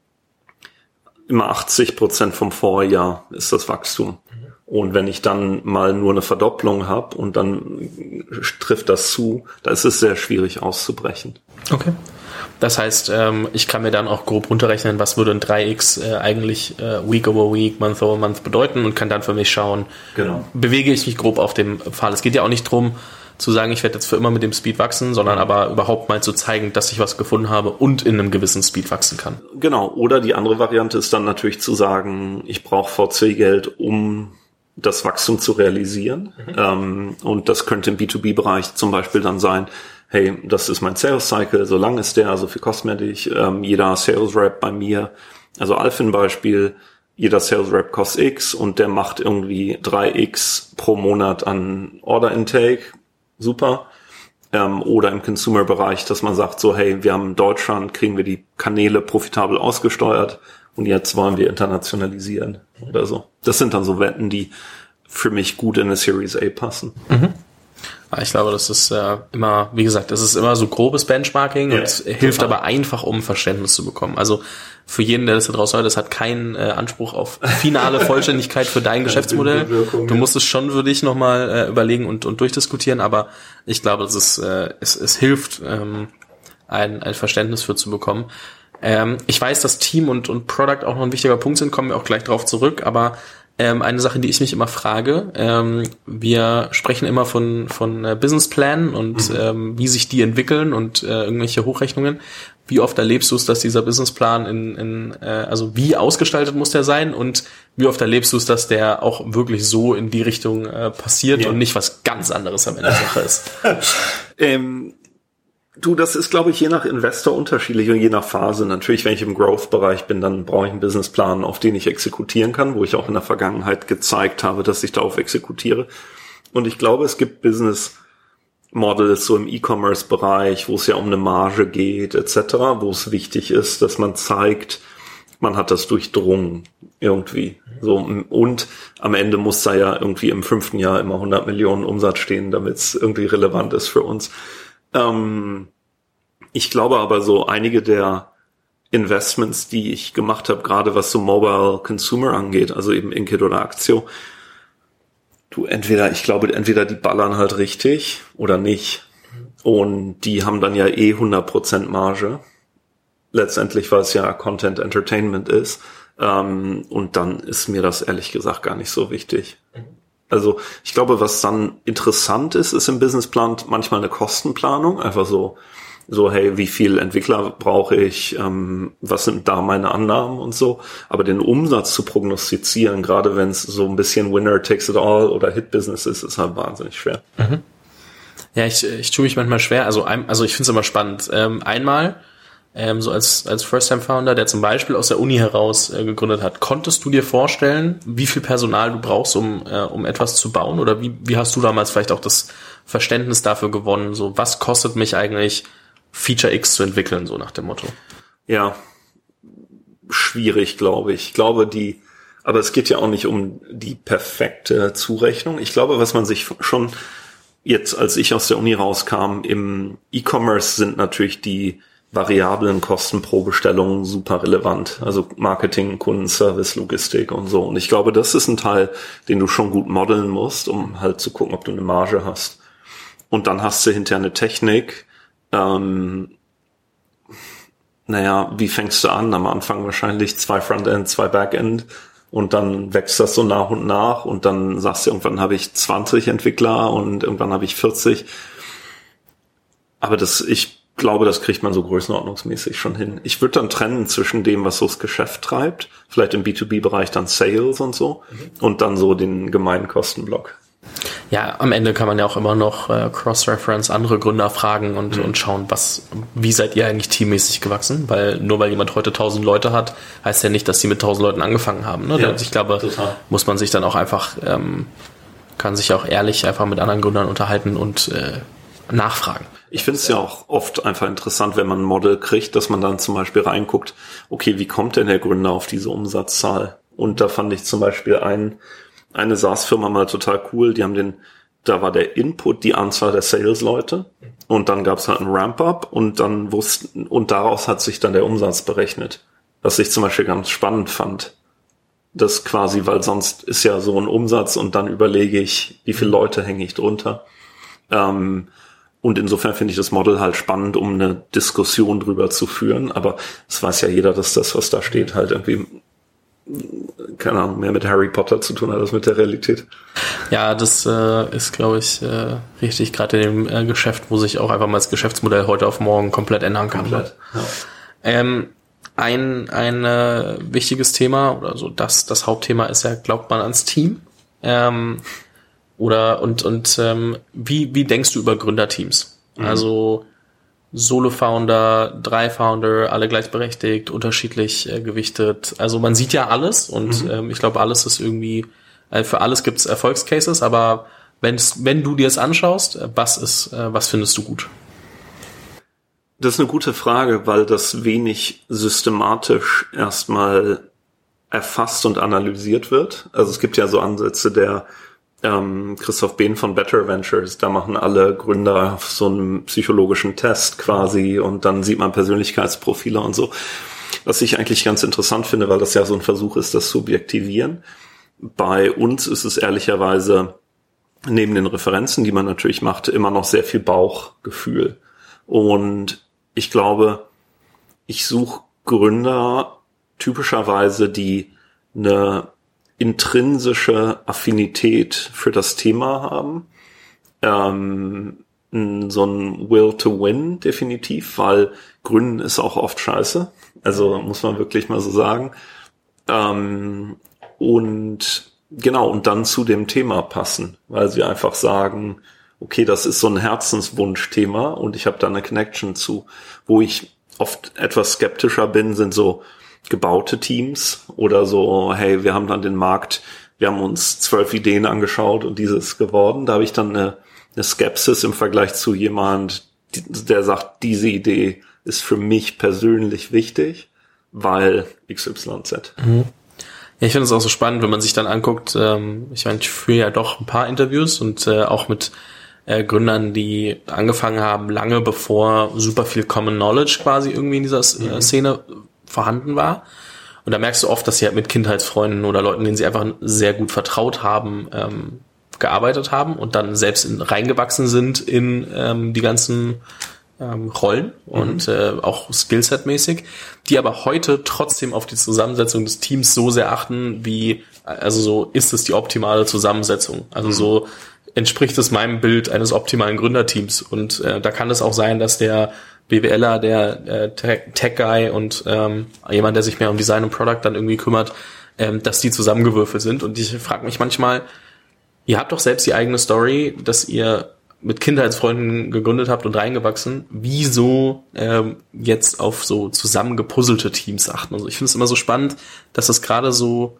immer 80 Prozent vom Vorjahr ist das Wachstum. Und wenn ich dann mal nur eine Verdopplung habe und dann trifft das zu, da ist es sehr schwierig auszubrechen. Okay. Das heißt, ähm, ich kann mir dann auch grob runterrechnen, was würde ein 3x äh, eigentlich äh, Week over Week, Month over Month bedeuten und kann dann für mich schauen, genau. bewege ich mich grob auf dem Pfad. Es geht ja auch nicht drum zu sagen, ich werde jetzt für immer mit dem Speed wachsen, sondern aber überhaupt mal zu zeigen, dass ich was gefunden habe und in einem gewissen Speed wachsen kann. Genau. Oder die andere Variante ist dann natürlich zu sagen, ich brauche VC-Geld, um das Wachstum zu realisieren. Mhm. Ähm, und das könnte im B2B-Bereich zum Beispiel dann sein, hey, das ist mein Sales Cycle, so lang ist der, so viel kostet mir dich. Ähm, jeder Sales Rep bei mir, also Alfin Beispiel, jeder Sales Rep kostet X und der macht irgendwie 3X pro Monat an Order Intake. Super. Ähm, oder im Consumer-Bereich, dass man sagt so, hey, wir haben in Deutschland, kriegen wir die Kanäle profitabel ausgesteuert und jetzt wollen wir internationalisieren oder so. Das sind dann so Wetten, die für mich gut in eine Series A passen. Mhm. Ich glaube, das ist äh, immer, wie gesagt, das ist immer so grobes Benchmarking ja, und hilft total. aber einfach, um Verständnis zu bekommen. Also für jeden, der das da draußen hört, das hat keinen äh, Anspruch auf finale (laughs) Vollständigkeit für dein Geschäftsmodell. Du musst es schon für dich nochmal äh, überlegen und, und durchdiskutieren, aber ich glaube, es, ist, äh, es, es hilft, ähm, ein, ein Verständnis für zu bekommen. Ähm, ich weiß, dass Team und, und Product auch noch ein wichtiger Punkt sind, kommen wir auch gleich drauf zurück, aber ähm, eine Sache, die ich mich immer frage, ähm, wir sprechen immer von, von äh, Businessplänen und mhm. ähm, wie sich die entwickeln und äh, irgendwelche Hochrechnungen. Wie oft erlebst du es, dass dieser Businessplan in, in äh, also wie ausgestaltet muss der sein und wie oft erlebst du es, dass der auch wirklich so in die Richtung äh, passiert ja. und nicht was ganz anderes am Ende der Sache ist? (laughs) ähm, Du, das ist, glaube ich, je nach Investor unterschiedlich und je nach Phase. Natürlich, wenn ich im Growth-Bereich bin, dann brauche ich einen Businessplan, auf den ich exekutieren kann, wo ich auch in der Vergangenheit gezeigt habe, dass ich darauf exekutiere. Und ich glaube, es gibt Business Models so im E-Commerce-Bereich, wo es ja um eine Marge geht, etc., wo es wichtig ist, dass man zeigt, man hat das durchdrungen irgendwie. So und am Ende muss da ja irgendwie im fünften Jahr immer 100 Millionen Umsatz stehen, damit es irgendwie relevant ist für uns. Ähm, ich glaube aber so einige der Investments, die ich gemacht habe, gerade was so Mobile Consumer angeht, also eben Inkit oder Aktio, du entweder, ich glaube, entweder die ballern halt richtig oder nicht. Und die haben dann ja eh 100% Marge. Letztendlich, weil es ja Content Entertainment ist. Ähm, und dann ist mir das ehrlich gesagt gar nicht so wichtig. Also ich glaube, was dann interessant ist, ist im Businessplan manchmal eine Kostenplanung, einfach so, so hey, wie viel Entwickler brauche ich, ähm, was sind da meine Annahmen und so. Aber den Umsatz zu prognostizieren, gerade wenn es so ein bisschen Winner takes it all oder Hit-Business ist, ist halt wahnsinnig schwer. Mhm. Ja, ich, ich tue mich manchmal schwer. Also, also ich finde es immer spannend. Ähm, einmal ähm, so als, als First-Time-Founder, der zum Beispiel aus der Uni heraus äh, gegründet hat, konntest du dir vorstellen, wie viel Personal du brauchst, um, äh, um etwas zu bauen? Oder wie, wie hast du damals vielleicht auch das Verständnis dafür gewonnen? So, was kostet mich eigentlich, Feature X zu entwickeln, so nach dem Motto? Ja, schwierig, glaube ich. Ich glaube, die, aber es geht ja auch nicht um die perfekte Zurechnung. Ich glaube, was man sich schon jetzt, als ich aus der Uni rauskam, im E-Commerce sind natürlich die variablen Kosten pro Bestellung super relevant. Also Marketing, Kundenservice, Logistik und so. Und ich glaube, das ist ein Teil, den du schon gut modeln musst, um halt zu gucken, ob du eine Marge hast. Und dann hast du hinterher eine Technik. Ähm, naja, wie fängst du an? Am Anfang wahrscheinlich zwei Frontend, zwei Backend und dann wächst das so nach und nach und dann sagst du, irgendwann habe ich 20 Entwickler und irgendwann habe ich 40. Aber das, ich glaube, das kriegt man so größenordnungsmäßig schon hin. Ich würde dann trennen zwischen dem, was so das Geschäft treibt, vielleicht im B2B-Bereich dann Sales und so, mhm. und dann so den gemeinen Kostenblock. Ja, am Ende kann man ja auch immer noch äh, Cross-Reference andere Gründer fragen und, mhm. und schauen, was, wie seid ihr eigentlich teammäßig gewachsen? Weil nur weil jemand heute 1000 Leute hat, heißt ja nicht, dass sie mit 1000 Leuten angefangen haben. Ne? Ja, ich glaube, total. muss man sich dann auch einfach, ähm, kann sich auch ehrlich einfach mit anderen Gründern unterhalten und äh, nachfragen. Ich finde es ja auch oft einfach interessant, wenn man ein Model kriegt, dass man dann zum Beispiel reinguckt, okay, wie kommt denn der Gründer auf diese Umsatzzahl? Und da fand ich zum Beispiel ein eine SaaS-Firma mal total cool. Die haben den, da war der Input die Anzahl der Sales-Leute und dann gab es halt ein Ramp-up und dann wussten, und daraus hat sich dann der Umsatz berechnet. Was ich zum Beispiel ganz spannend fand. Das quasi, weil sonst ist ja so ein Umsatz und dann überlege ich, wie viele Leute hänge ich drunter. Ähm, und insofern finde ich das Model halt spannend, um eine Diskussion drüber zu führen. Aber es weiß ja jeder, dass das, was da steht, halt irgendwie keine Ahnung, mehr mit Harry Potter zu tun hat als mit der Realität. Ja, das äh, ist, glaube ich, äh, richtig, gerade in dem äh, Geschäft, wo sich auch einfach mal das Geschäftsmodell heute auf morgen komplett ändern kann. Komplett, ja. ähm, ein, ein äh, wichtiges Thema, oder so das, das Hauptthema ist ja, glaubt man ans Team? Ähm, oder und, und ähm, wie, wie denkst du über Gründerteams? Mhm. Also Solo-Founder, drei Founder, alle gleichberechtigt, unterschiedlich äh, gewichtet. Also man sieht ja alles und mhm. ähm, ich glaube, alles ist irgendwie, äh, für alles gibt es Erfolgscases, aber wenn's, wenn du dir es anschaust, äh, was ist, äh, was findest du gut? Das ist eine gute Frage, weil das wenig systematisch erstmal erfasst und analysiert wird. Also es gibt ja so Ansätze der ähm, Christoph Behn von Better Ventures, da machen alle Gründer so einen psychologischen Test quasi und dann sieht man Persönlichkeitsprofile und so. Was ich eigentlich ganz interessant finde, weil das ja so ein Versuch ist, das zu objektivieren. Bei uns ist es ehrlicherweise neben den Referenzen, die man natürlich macht, immer noch sehr viel Bauchgefühl. Und ich glaube, ich suche Gründer typischerweise, die eine intrinsische Affinität für das Thema haben. Ähm, so ein Will to Win definitiv, weil Gründen ist auch oft scheiße. Also muss man wirklich mal so sagen. Ähm, und genau, und dann zu dem Thema passen, weil sie einfach sagen, okay, das ist so ein Herzenswunschthema und ich habe da eine Connection zu. Wo ich oft etwas skeptischer bin, sind so gebaute Teams oder so, hey, wir haben dann den Markt, wir haben uns zwölf Ideen angeschaut und dieses geworden. Da habe ich dann eine, eine Skepsis im Vergleich zu jemand, der sagt, diese Idee ist für mich persönlich wichtig, weil XYZ. Mhm. Ja, ich finde es auch so spannend, wenn man sich dann anguckt, ähm, ich meine, ich führe ja doch ein paar Interviews und äh, auch mit äh, Gründern, die angefangen haben, lange bevor super viel Common Knowledge quasi irgendwie in dieser äh, mhm. Szene vorhanden war. Und da merkst du oft, dass sie halt mit Kindheitsfreunden oder Leuten, denen sie einfach sehr gut vertraut haben, ähm, gearbeitet haben und dann selbst in, reingewachsen sind in ähm, die ganzen ähm, Rollen und mhm. äh, auch Skillset-mäßig, die aber heute trotzdem auf die Zusammensetzung des Teams so sehr achten, wie, also so ist es die optimale Zusammensetzung. Also mhm. so entspricht es meinem Bild eines optimalen Gründerteams. Und äh, da kann es auch sein, dass der BWLer, der äh, Tech-Guy und ähm, jemand, der sich mehr um Design und Product dann irgendwie kümmert, ähm, dass die zusammengewürfelt sind. Und ich frage mich manchmal, ihr habt doch selbst die eigene Story, dass ihr mit Kindheitsfreunden gegründet habt und reingewachsen, wieso ähm, jetzt auf so zusammengepuzzelte Teams achten. Also ich finde es immer so spannend, dass es gerade so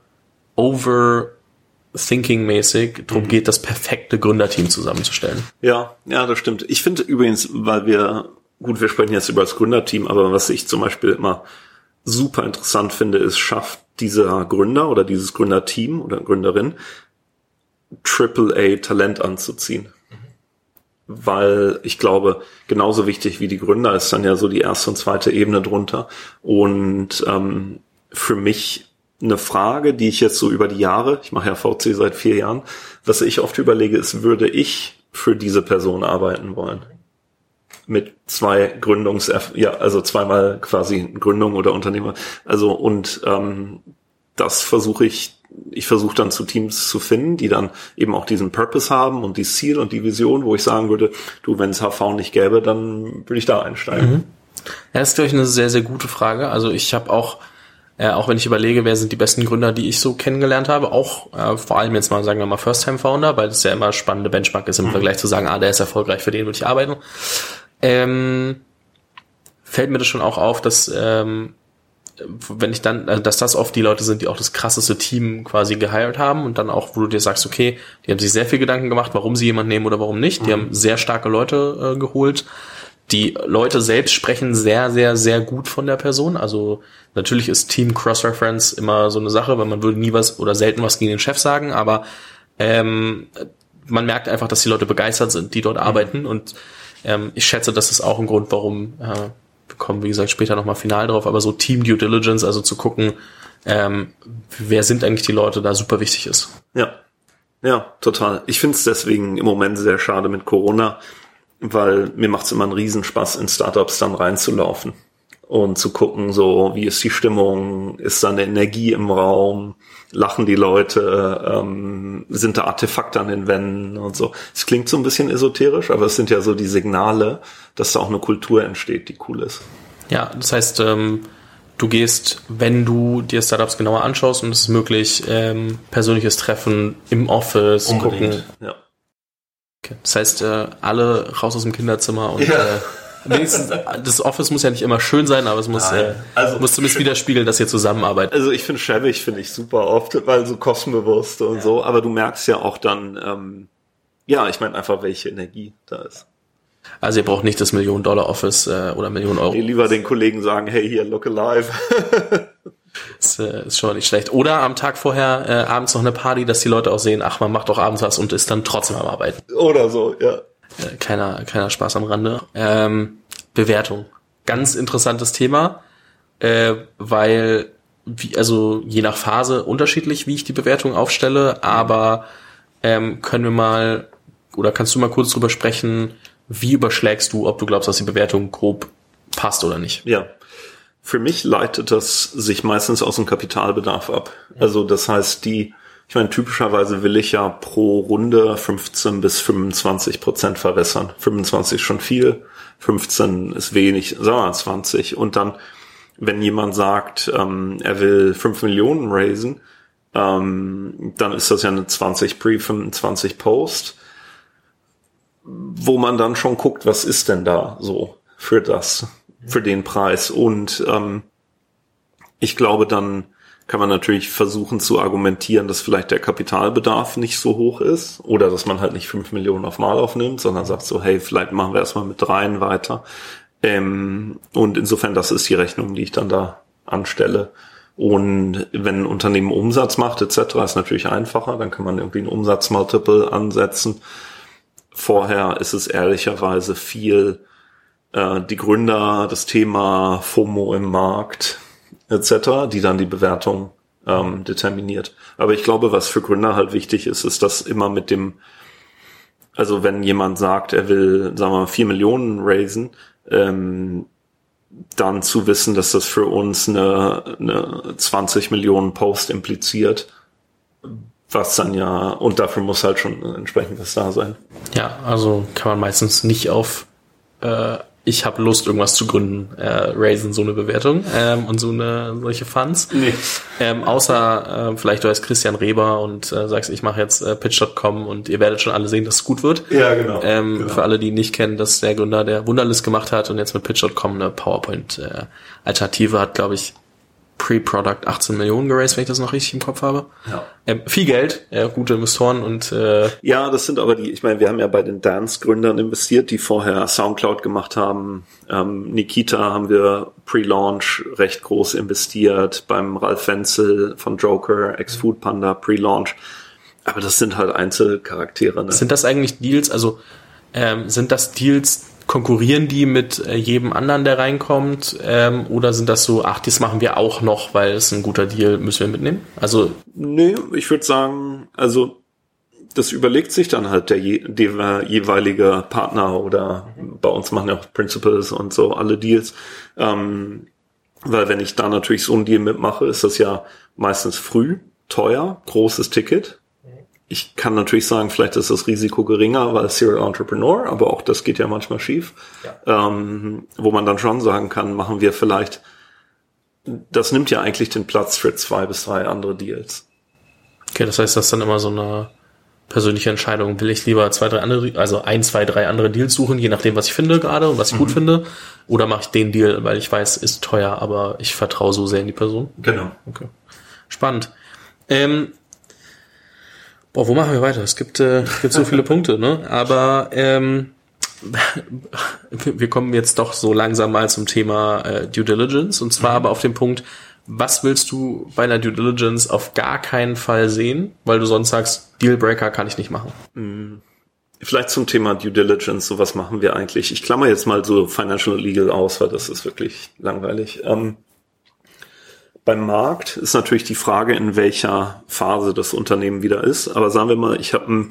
overthinking-mäßig darum mhm. geht, das perfekte Gründerteam zusammenzustellen. Ja, ja, das stimmt. Ich finde übrigens, weil wir, gut, wir sprechen jetzt über das Gründerteam, aber was ich zum Beispiel immer super interessant finde, ist, schafft dieser Gründer oder dieses Gründerteam oder Gründerin AAA Talent anzuziehen weil ich glaube, genauso wichtig wie die Gründer ist dann ja so die erste und zweite Ebene drunter. Und ähm, für mich eine Frage, die ich jetzt so über die Jahre, ich mache ja VC seit vier Jahren, was ich oft überlege, ist, würde ich für diese Person arbeiten wollen? Mit zwei Gründungs, ja, also zweimal quasi Gründung oder Unternehmer. Also und ähm, das versuche ich ich versuche dann zu Teams zu finden, die dann eben auch diesen Purpose haben und die Ziel und die Vision, wo ich sagen würde, du, wenn es HV nicht gäbe, dann würde ich da einsteigen. Mhm. Ja, das ist, glaube ich, eine sehr, sehr gute Frage. Also ich habe auch, äh, auch wenn ich überlege, wer sind die besten Gründer, die ich so kennengelernt habe, auch äh, vor allem jetzt mal, sagen wir mal, First-Time-Founder, weil das ja immer spannende Benchmark ist im mhm. Vergleich zu sagen, ah, der ist erfolgreich, für den würde ich arbeiten. Ähm, fällt mir das schon auch auf, dass ähm, wenn ich dann, also dass das oft die Leute sind, die auch das krasseste Team quasi gehired haben und dann auch, wo du dir sagst, okay, die haben sich sehr viel Gedanken gemacht, warum sie jemanden nehmen oder warum nicht. Die mhm. haben sehr starke Leute äh, geholt. Die Leute selbst sprechen sehr, sehr, sehr gut von der Person. Also natürlich ist Team Cross-Reference immer so eine Sache, weil man würde nie was oder selten was gegen den Chef sagen, aber ähm, man merkt einfach, dass die Leute begeistert sind, die dort mhm. arbeiten und ähm, ich schätze, das ist auch ein Grund, warum äh, kommen, wie gesagt, später nochmal final drauf, aber so Team Due Diligence, also zu gucken, ähm, wer sind eigentlich die Leute, da super wichtig ist. Ja, ja, total. Ich finde es deswegen im Moment sehr schade mit Corona, weil mir macht es immer einen Riesenspaß, in Startups dann reinzulaufen und zu gucken, so wie ist die Stimmung, ist da eine Energie im Raum, lachen die Leute, ähm, sind da Artefakte an den Wänden und so. Es klingt so ein bisschen esoterisch, aber es sind ja so die Signale, dass da auch eine Kultur entsteht, die cool ist. Ja, das heißt, ähm, du gehst, wenn du dir Startups genauer anschaust und es ist möglich, ähm, persönliches Treffen im Office, Unbedingt. gucken. Ja. Okay. Das heißt, äh, alle raus aus dem Kinderzimmer und ja. äh, wenigstens, das Office muss ja nicht immer schön sein, aber es muss, äh, also, muss zumindest widerspiegeln, dass ihr zusammenarbeitet. Also ich finde schäbig, finde ich super oft, weil so kostenbewusst und ja. so, aber du merkst ja auch dann, ähm, ja, ich meine einfach, welche Energie da ist. Also ihr braucht nicht das Millionen-Dollar-Office äh, oder Millionen Euro. Nee, lieber den Kollegen sagen, hey, hier, look alive. (laughs) ist, äh, ist schon nicht schlecht. Oder am Tag vorher äh, abends noch eine Party, dass die Leute auch sehen, ach, man macht doch abends was und ist dann trotzdem am Arbeiten. Oder so, ja. Äh, kleiner, kleiner Spaß am Rande. Ähm, Bewertung. Ganz interessantes Thema, äh, weil, wie, also je nach Phase unterschiedlich, wie ich die Bewertung aufstelle, aber ähm, können wir mal, oder kannst du mal kurz drüber sprechen, wie überschlägst du, ob du glaubst, dass die Bewertung grob passt oder nicht? Ja. Für mich leitet das sich meistens aus dem Kapitalbedarf ab. Also das heißt, die ich meine, typischerweise will ich ja pro Runde 15 bis 25 Prozent verwässern. 25 ist schon viel, 15 ist wenig, sagen wir mal 20. Und dann, wenn jemand sagt, ähm, er will 5 Millionen raisen, ähm, dann ist das ja eine 20 Pre, 25 Post, wo man dann schon guckt, was ist denn da so für das, für den Preis. Und ähm, ich glaube dann, kann man natürlich versuchen zu argumentieren, dass vielleicht der Kapitalbedarf nicht so hoch ist oder dass man halt nicht fünf Millionen auf Mal aufnimmt, sondern sagt so, hey, vielleicht machen wir erstmal mit dreien weiter. Ähm, und insofern, das ist die Rechnung, die ich dann da anstelle. Und wenn ein Unternehmen Umsatz macht etc., ist natürlich einfacher, dann kann man irgendwie ein Umsatzmultiple ansetzen. Vorher ist es ehrlicherweise viel äh, die Gründer, das Thema FOMO im Markt, etc., die dann die Bewertung ähm, determiniert. Aber ich glaube, was für Gründer halt wichtig ist, ist, dass immer mit dem, also wenn jemand sagt, er will, sagen wir mal, vier Millionen raisen, ähm, dann zu wissen, dass das für uns eine, eine 20 Millionen Post impliziert, was dann ja, und dafür muss halt schon entsprechend was da sein. Ja, also kann man meistens nicht auf äh, ich habe Lust, irgendwas zu gründen, äh, raisen so eine Bewertung ähm, und so eine solche Funds. Nee. Ähm, außer äh, vielleicht du heißt Christian Reber und äh, sagst, ich mache jetzt äh, Pitch.com und ihr werdet schon alle sehen, dass es gut wird. Ja, genau. Ähm, genau. Für alle, die ihn nicht kennen, dass der Gründer der Wunderlist gemacht hat und jetzt mit Pitch.com eine PowerPoint-Alternative äh, hat, glaube ich, Pre-Product 18 Millionen geraced, wenn ich das noch richtig im Kopf habe. Ja. Ähm, viel Geld, äh, gute Investoren und äh, Ja, das sind aber die, ich meine, wir haben ja bei den Dance-Gründern investiert, die vorher Soundcloud gemacht haben. Ähm, Nikita haben wir pre-launch recht groß investiert, beim Ralf Wenzel von Joker, Ex-Food Panda pre-launch. Aber das sind halt Einzelcharaktere. Ne? sind das eigentlich Deals, also ähm, sind das Deals, konkurrieren die mit äh, jedem anderen, der reinkommt? Ähm, oder sind das so, ach, das machen wir auch noch, weil es ein guter Deal, müssen wir mitnehmen? Also Nee, ich würde sagen, also das überlegt sich dann halt der, je, der jeweilige Partner oder bei uns machen ja auch Principals und so alle Deals. Ähm, weil wenn ich da natürlich so ein Deal mitmache, ist das ja meistens früh, teuer, großes Ticket. Ich kann natürlich sagen, vielleicht ist das Risiko geringer, weil Serial Entrepreneur, aber auch das geht ja manchmal schief. Ähm, wo man dann schon sagen kann, machen wir vielleicht, das nimmt ja eigentlich den Platz für zwei bis drei andere Deals. Okay, das heißt, das ist dann immer so eine persönliche Entscheidung. Will ich lieber zwei, drei andere, also ein, zwei, drei andere Deals suchen, je nachdem, was ich finde gerade und was ich gut finde, oder mache ich den Deal, weil ich weiß, ist teuer, aber ich vertraue so sehr in die Person. Genau. Okay. Spannend. Ähm, boah, wo machen wir weiter? Es gibt, äh, es gibt so viele Punkte, ne? Aber ähm, (laughs) wir kommen jetzt doch so langsam mal zum Thema äh, Due Diligence und zwar aber auf den Punkt, was willst du bei einer Due Diligence auf gar keinen Fall sehen, weil du sonst sagst, Dealbreaker kann ich nicht machen. Vielleicht zum Thema Due Diligence, so was machen wir eigentlich? Ich klammer jetzt mal so Financial Legal aus, weil das ist wirklich langweilig. Ähm, beim Markt ist natürlich die Frage, in welcher Phase das Unternehmen wieder ist. Aber sagen wir mal, ich habe ein,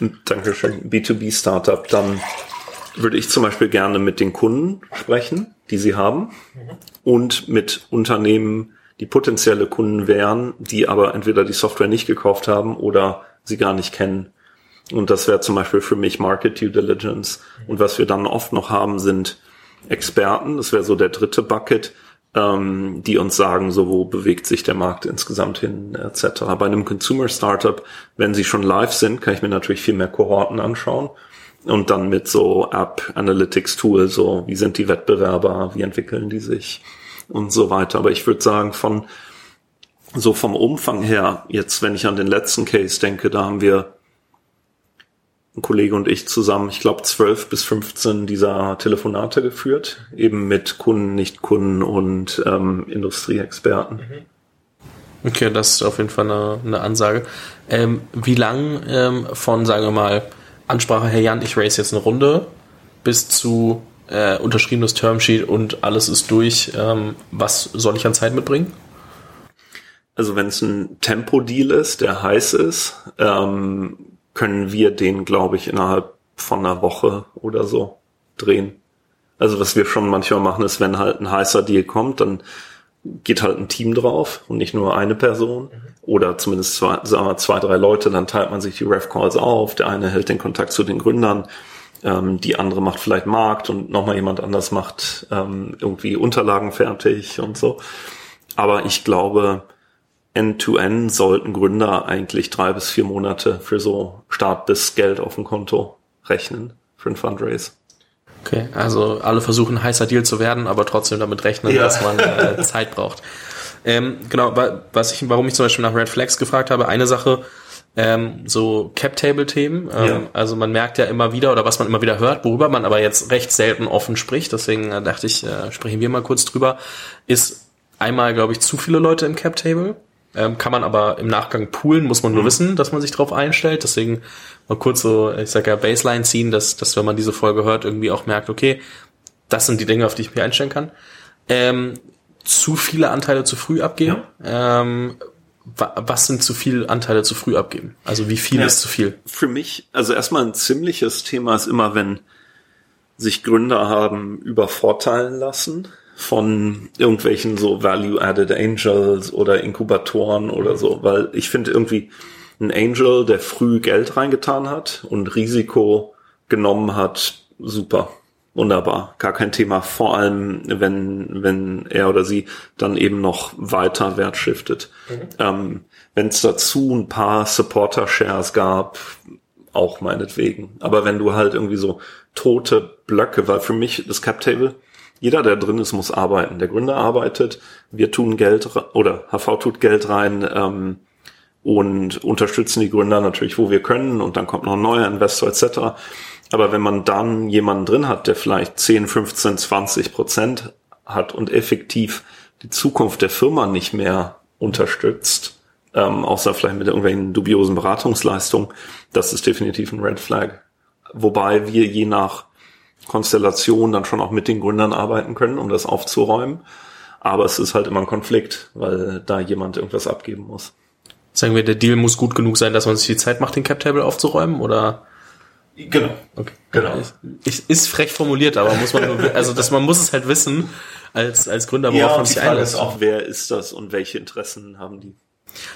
ein Dankeschön, B2B-Startup, dann würde ich zum Beispiel gerne mit den Kunden sprechen, die sie haben, und mit Unternehmen, die potenzielle Kunden wären, die aber entweder die Software nicht gekauft haben oder sie gar nicht kennen. Und das wäre zum Beispiel für mich Market Due Diligence. Und was wir dann oft noch haben, sind Experten. Das wäre so der dritte Bucket, ähm, die uns sagen, so wo bewegt sich der Markt insgesamt hin, etc. Bei einem Consumer Startup, wenn sie schon live sind, kann ich mir natürlich viel mehr Kohorten anschauen. Und dann mit so App Analytics Tool, so wie sind die Wettbewerber, wie entwickeln die sich und so weiter. Aber ich würde sagen, von so vom Umfang her, jetzt wenn ich an den letzten Case denke, da haben wir ein Kollege und ich zusammen, ich glaube, zwölf bis 15 dieser Telefonate geführt, eben mit Kunden, Nicht-Kunden und ähm, Industrieexperten. Okay, das ist auf jeden Fall eine, eine Ansage. Ähm, wie lang ähm, von, sagen wir mal, Ansprache, Herr Jan, ich race jetzt eine Runde, bis zu äh, unterschriebenes Termsheet und alles ist durch, ähm, was soll ich an Zeit mitbringen? Also wenn es ein Tempo-Deal ist, der heiß ist, ähm, können wir den, glaube ich, innerhalb von einer Woche oder so drehen. Also was wir schon manchmal machen, ist, wenn halt ein heißer Deal kommt, dann geht halt ein Team drauf und nicht nur eine Person oder zumindest zwei, sagen wir, zwei drei Leute, dann teilt man sich die Ref-Calls auf. Der eine hält den Kontakt zu den Gründern, ähm, die andere macht vielleicht Markt und nochmal jemand anders macht ähm, irgendwie Unterlagen fertig und so. Aber ich glaube, End-to-End sollten Gründer eigentlich drei bis vier Monate für so Start bis Geld auf dem Konto rechnen für ein Fundraise. Okay, also alle versuchen heißer Deal zu werden, aber trotzdem damit rechnen, Ja. dass man äh, (laughs) Zeit braucht. Ähm, genau, wa- was ich, warum ich zum Beispiel nach Red Flags gefragt habe, eine Sache, ähm, so Cap-Table-Themen. Ähm, Ja. Also man merkt ja immer wieder oder was man immer wieder hört, worüber man aber jetzt recht selten offen spricht. Deswegen äh, dachte ich, äh, sprechen wir mal kurz drüber. Ist einmal, glaube ich, zu viele Leute im Cap-Table. Ähm, kann man aber im Nachgang poolen, muss man nur wissen, dass man sich drauf einstellt. Deswegen mal kurz so, ich sag ja, Baseline ziehen, dass, dass wenn man diese Folge hört, irgendwie auch merkt, okay, das sind die Dinge, auf die ich mich einstellen kann. Ähm, zu viele Anteile zu früh abgeben. Ähm, wa was sind zu viele Anteile zu früh abgeben? Also wie viel Ja. ist zu viel? Für mich, also erstmal ein ziemliches Thema ist immer, wenn sich Gründer haben übervorteilen lassen von irgendwelchen so Value-Added Angels oder Inkubatoren oder so, weil ich finde irgendwie ein Angel, der früh Geld reingetan hat und Risiko genommen hat, super. Wunderbar, gar kein Thema. Vor allem, wenn, wenn er oder sie dann eben noch weiter Wert shiftet. Mhm. Ähm, wenn es dazu ein paar Supporter-Shares gab, auch meinetwegen. Aber wenn du halt irgendwie so tote Blöcke, weil für mich das Cap-Table, jeder, der drin ist, muss arbeiten. Der Gründer arbeitet, wir tun Geld oder HV tut Geld rein ähm, und unterstützen die Gründer natürlich, wo wir können und dann kommt noch ein neuer Investor etc. Aber wenn man dann jemanden drin hat, der vielleicht 10, 15, 20 Prozent hat und effektiv die Zukunft der Firma nicht mehr unterstützt, ähm, außer vielleicht mit irgendwelchen dubiosen Beratungsleistungen, das ist definitiv ein Red Flag. Wobei wir je nach Konstellation dann schon auch mit den Gründern arbeiten können, um das aufzuräumen. Aber es ist halt immer ein Konflikt, weil da jemand irgendwas abgeben muss. Sagen wir, der Deal muss gut genug sein, dass man sich die Zeit macht, den Cap Table aufzuräumen, oder? Genau. Okay. Genau. Ich, ist frech formuliert, aber muss man, also, dass man muss es halt wissen, als, als Gründer, worauf ja, man sich einlässt. ist auch, wer ist das und welche Interessen haben die?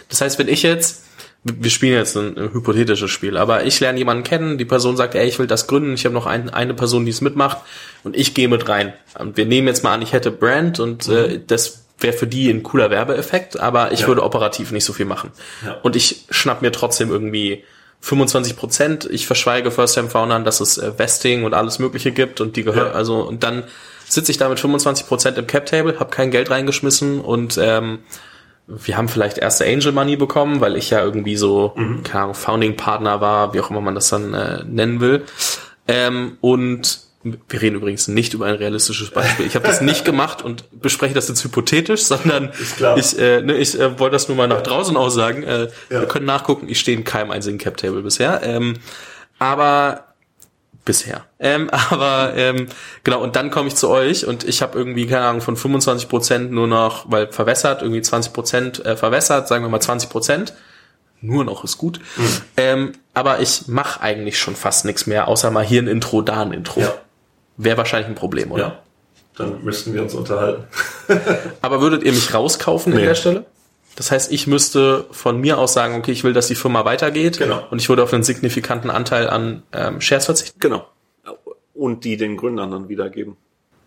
Das heißt, wenn ich jetzt, wir spielen jetzt ein, ein, hypothetisches Spiel, aber ich lerne jemanden kennen, die Person sagt, ey, ich will das gründen, ich habe noch ein, eine Person, die es mitmacht und ich gehe mit rein. Und wir nehmen jetzt mal an, ich hätte Brand und mhm. äh, das wäre für die ein cooler Werbeeffekt, aber ich ja. würde operativ nicht so viel machen. Ja. Und ich schnapp mir trotzdem irgendwie 25 Prozent. Ich verschweige First-Time-Foundern, dass es äh, Vesting und alles Mögliche gibt und die gehört, ja. also und dann sitze ich da mit 25 Prozent im Cap-Table, habe kein Geld reingeschmissen und ähm, wir haben vielleicht erste Angel Money bekommen, weil ich ja irgendwie so, mhm. keine Ahnung, Founding Partner war, wie auch immer man das dann äh, nennen will. Ähm, und wir reden übrigens nicht über ein realistisches Beispiel. Ich habe das nicht gemacht und bespreche das jetzt hypothetisch, sondern ich, äh, ne, ich äh, wollte das nur mal nach draußen aussagen. Äh, ja. Wir können nachgucken, ich stehe in keinem einzigen Cap Table bisher. Ähm, aber bisher. Ähm, (laughs) aber ähm, genau, und dann komme ich zu euch und ich habe irgendwie, keine Ahnung, von 25 Prozent nur noch, weil verwässert, irgendwie 20 Prozent äh, verwässert, sagen wir mal 20 Prozent. Nur noch ist gut. Mhm. Ähm, aber ich mache eigentlich schon fast nichts mehr, außer mal hier ein Intro, da ein Intro. Ja. Wäre wahrscheinlich ein Problem, oder? Ja. Dann müssten wir uns unterhalten. (laughs) aber würdet ihr mich rauskaufen nee. an der Stelle? Das heißt, ich müsste von mir aus sagen, okay, ich will, dass die Firma weitergeht. Genau. Und ich würde auf einen signifikanten Anteil an ähm, Shares verzichten. Genau. Und die den Gründern dann wiedergeben.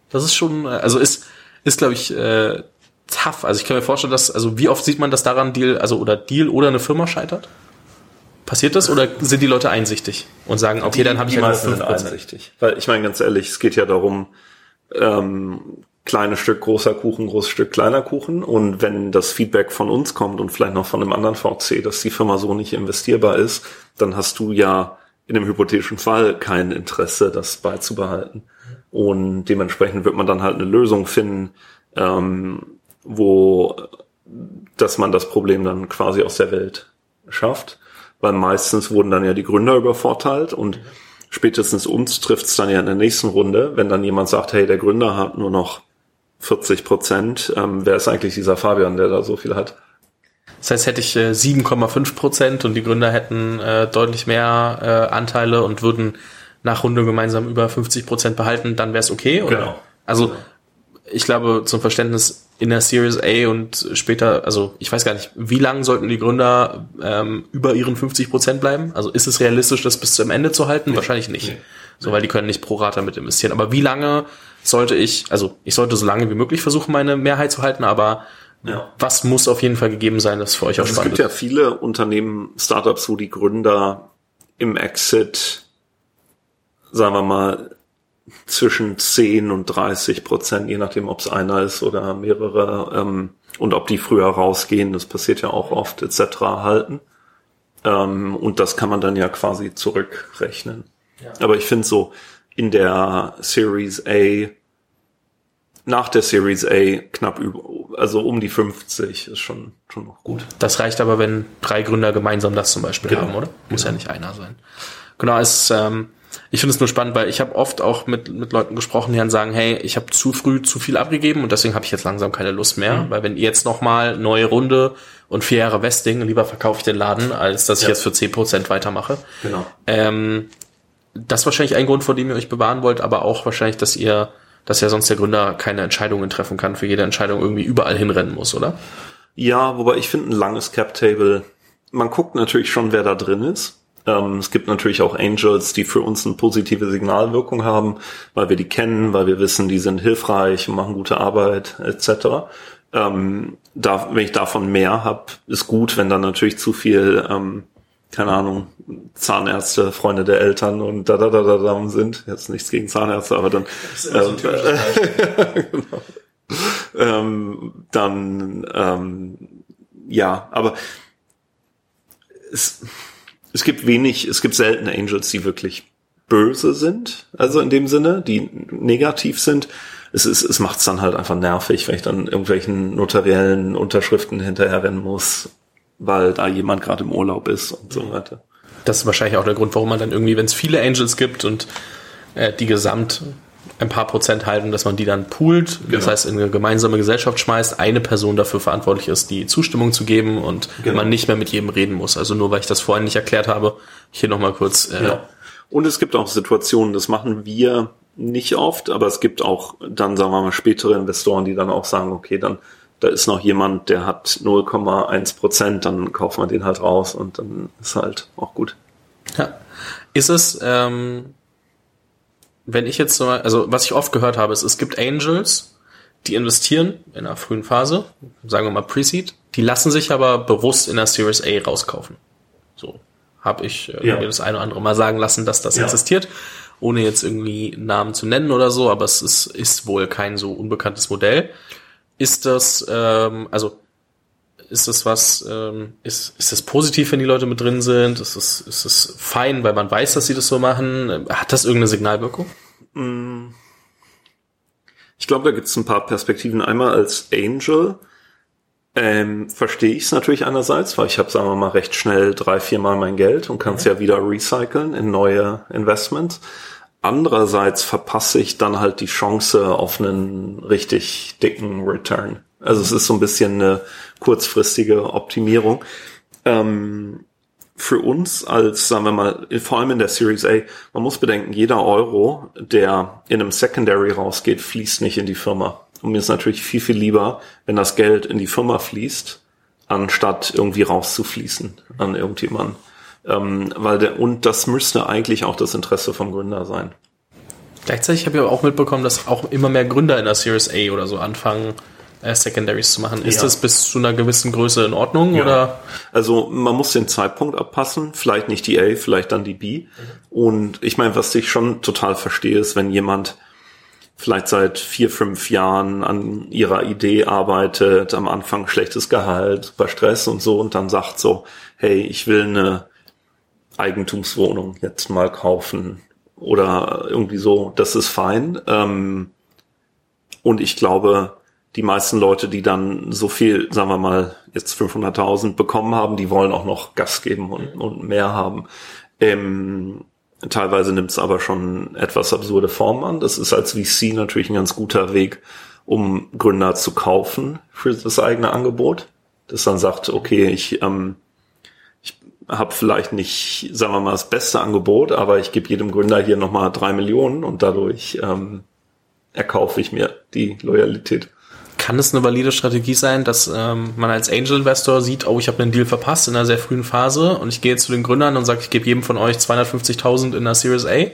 Das ist schon, äh, also ist, ist glaube ich, äh, tough. Also ich kann mir vorstellen, dass, also wie oft sieht man, dass daran Deal, also oder Deal oder eine Firma scheitert? Passiert das oder sind die Leute einsichtig und sagen, okay, die, dann habe ich halt meisten sind einsichtig. Weil ich meine ganz ehrlich, es geht ja darum, ähm, kleines Stück großer Kuchen, großes Stück kleiner Kuchen. Und wenn das Feedback von uns kommt und vielleicht noch von einem anderen VC, dass die Firma so nicht investierbar ist, dann hast du ja in dem hypothetischen Fall kein Interesse, das beizubehalten. Und dementsprechend wird man dann halt eine Lösung finden, ähm, wo, dass man das Problem dann quasi aus der Welt schafft. Weil meistens wurden dann ja die Gründer übervorteilt und spätestens uns trifft es dann ja in der nächsten Runde, wenn dann jemand sagt, hey, der Gründer hat nur noch 40 Prozent. Ähm, wer ist eigentlich dieser Fabian, der da so viel hat? Das heißt, hätte ich äh, 7,5 Prozent und die Gründer hätten äh, deutlich mehr äh, Anteile und würden nach Runde gemeinsam über 50 Prozent behalten, dann wäre es okay? Oder? Genau. Also ich glaube, zum Verständnis in der Series A und später, also ich weiß gar nicht, wie lange sollten die Gründer ähm, über ihren 50 Prozent bleiben? Also ist es realistisch, das bis zum Ende zu halten? Nee. Wahrscheinlich nicht. Nee. So, weil die können nicht pro Rata mit investieren. Aber wie lange sollte ich, also ich sollte so lange wie möglich versuchen, meine Mehrheit zu halten, aber ja. was muss auf jeden Fall gegeben sein, das für euch auch spannend ist? Es gibt ja viele Unternehmen, Startups, wo die Gründer im Exit, sagen wir mal, zwischen 10 und 30 Prozent, je nachdem, ob es einer ist oder mehrere, ähm, und ob die früher rausgehen, das passiert ja auch oft, etc. halten. Ähm, und das kann man dann ja quasi zurückrechnen. Ja. Aber ich finde so, in der Series A, nach der Series A knapp über, also um die 50 ist schon, schon noch gut. Das reicht aber, wenn drei Gründer gemeinsam das zum Beispiel genau. haben, oder? Muss genau. ja nicht einer sein. Genau, es, ähm, ich finde es nur spannend, weil ich habe oft auch mit, mit Leuten gesprochen, die dann sagen, hey, ich habe zu früh zu viel abgegeben und deswegen habe ich jetzt langsam keine Lust mehr, mhm. weil wenn ihr jetzt nochmal neue Runde und vier Jahre Vesting, lieber verkaufe ich den Laden, als dass ja. ich jetzt für 10% weitermache. Genau. Ähm, das ist wahrscheinlich ein Grund, vor dem ihr euch bewahren wollt, aber auch wahrscheinlich, dass ihr, dass ja sonst der Gründer keine Entscheidungen treffen kann, für jede Entscheidung irgendwie überall hinrennen muss, oder? Ja, wobei ich finde ein langes Cap-Table, man guckt natürlich schon, wer da drin ist. Ähm, es gibt natürlich auch Angels, die für uns eine positive Signalwirkung haben, weil wir die kennen, weil wir wissen, die sind hilfreich machen gute Arbeit etc. Ähm, da, wenn ich davon mehr habe, ist gut. Wenn dann natürlich zu viel, ähm, keine Ahnung, Zahnärzte, Freunde der Eltern und da da da da da sind. Jetzt nichts gegen Zahnärzte, aber dann. So (laughs) genau. ähm, dann ähm, ja, aber es, es gibt wenig, es gibt seltene Angels, die wirklich böse sind, also in dem Sinne, die negativ sind. Es, ist, es macht es dann halt einfach nervig, wenn ich dann irgendwelchen notariellen Unterschriften hinterherrennen muss, weil da jemand gerade im Urlaub ist und so weiter. Das ist wahrscheinlich auch der Grund, warum man dann irgendwie, wenn es viele Angels gibt und äh, die gesamt ein paar Prozent halten, dass man die dann poolt, genau. das heißt in eine gemeinsame Gesellschaft schmeißt, eine Person dafür verantwortlich ist, die Zustimmung zu geben und genau. man nicht mehr mit jedem reden muss. Also nur weil ich das vorhin nicht erklärt habe, hier nochmal kurz. Äh, ja. Und es gibt auch Situationen, das machen wir nicht oft, aber es gibt auch dann, sagen wir mal, spätere Investoren, die dann auch sagen, okay, dann da ist noch jemand, der hat 0,1 Prozent, dann kaufen wir den halt raus und dann ist halt auch gut. Ja. Ist es, ähm, wenn ich jetzt so, also was ich oft gehört habe, ist, es gibt Angels, die investieren in einer frühen Phase, sagen wir mal Pre-Seed, die lassen sich aber bewusst in der Series A rauskaufen. So habe ich äh, ja. mir das eine oder andere mal sagen lassen, dass das ja. existiert, ohne jetzt irgendwie Namen zu nennen oder so, aber es ist, ist wohl kein so unbekanntes Modell. Ist das, ähm, also ist das was, ähm, ist, ist das positiv, wenn die Leute mit drin sind? Ist das, ist das fein, weil man weiß, dass sie das so machen? Hat das irgendeine Signalwirkung? Mm. Ich glaube, da gibt es ein paar Perspektiven. Einmal als Angel ähm, verstehe ich es natürlich einerseits, weil ich habe, sagen wir mal, recht schnell drei, viermal mein Geld und kann es ja. ja wieder recyceln in neue Investments. Andererseits verpasse ich dann halt die Chance auf einen richtig dicken Return. Also es ist so ein bisschen eine kurzfristige Optimierung. Ähm, für uns als, sagen wir mal, vor allem in der Series A, man muss bedenken, jeder Euro, der in einem Secondary rausgeht, fließt nicht in die Firma. Und mir ist natürlich viel, viel lieber, wenn das Geld in die Firma fließt, anstatt irgendwie rauszufließen an irgendjemanden. Ähm, weil der, und das müsste eigentlich auch das Interesse vom Gründer sein. Gleichzeitig habe ich aber auch mitbekommen, dass auch immer mehr Gründer in der Series A oder so anfangen, äh, Secondaries zu machen. Ist ja. das bis zu einer gewissen Größe in Ordnung ja. oder? Also man muss den Zeitpunkt abpassen, vielleicht nicht die A, vielleicht dann die B. Mhm. Und ich meine, was ich schon total verstehe, ist, wenn jemand vielleicht seit vier, fünf Jahren an ihrer Idee arbeitet, am Anfang schlechtes Gehalt, bei Stress und so und dann sagt so, hey, ich will eine Eigentumswohnung jetzt mal kaufen oder irgendwie so, das ist fein. Ähm, und ich glaube, die meisten Leute, die dann so viel, sagen wir mal, jetzt 500.000 bekommen haben, die wollen auch noch Gas geben und, mhm. und mehr haben. Ähm, teilweise nimmt es aber schon etwas absurde Formen an. Das ist als VC natürlich ein ganz guter Weg, um Gründer zu kaufen für das eigene Angebot. Das dann sagt, okay, ich, ähm, ich habe vielleicht nicht, sagen wir mal, das beste Angebot, aber ich gebe jedem Gründer hier nochmal drei Millionen und dadurch ähm, erkaufe ich mir die Loyalität. Kann es eine valide Strategie sein, dass ähm, man als Angel-Investor sieht, oh, ich habe einen Deal verpasst in einer sehr frühen Phase und ich gehe jetzt zu den Gründern und sage, ich gebe jedem von euch 250.000 in der Series A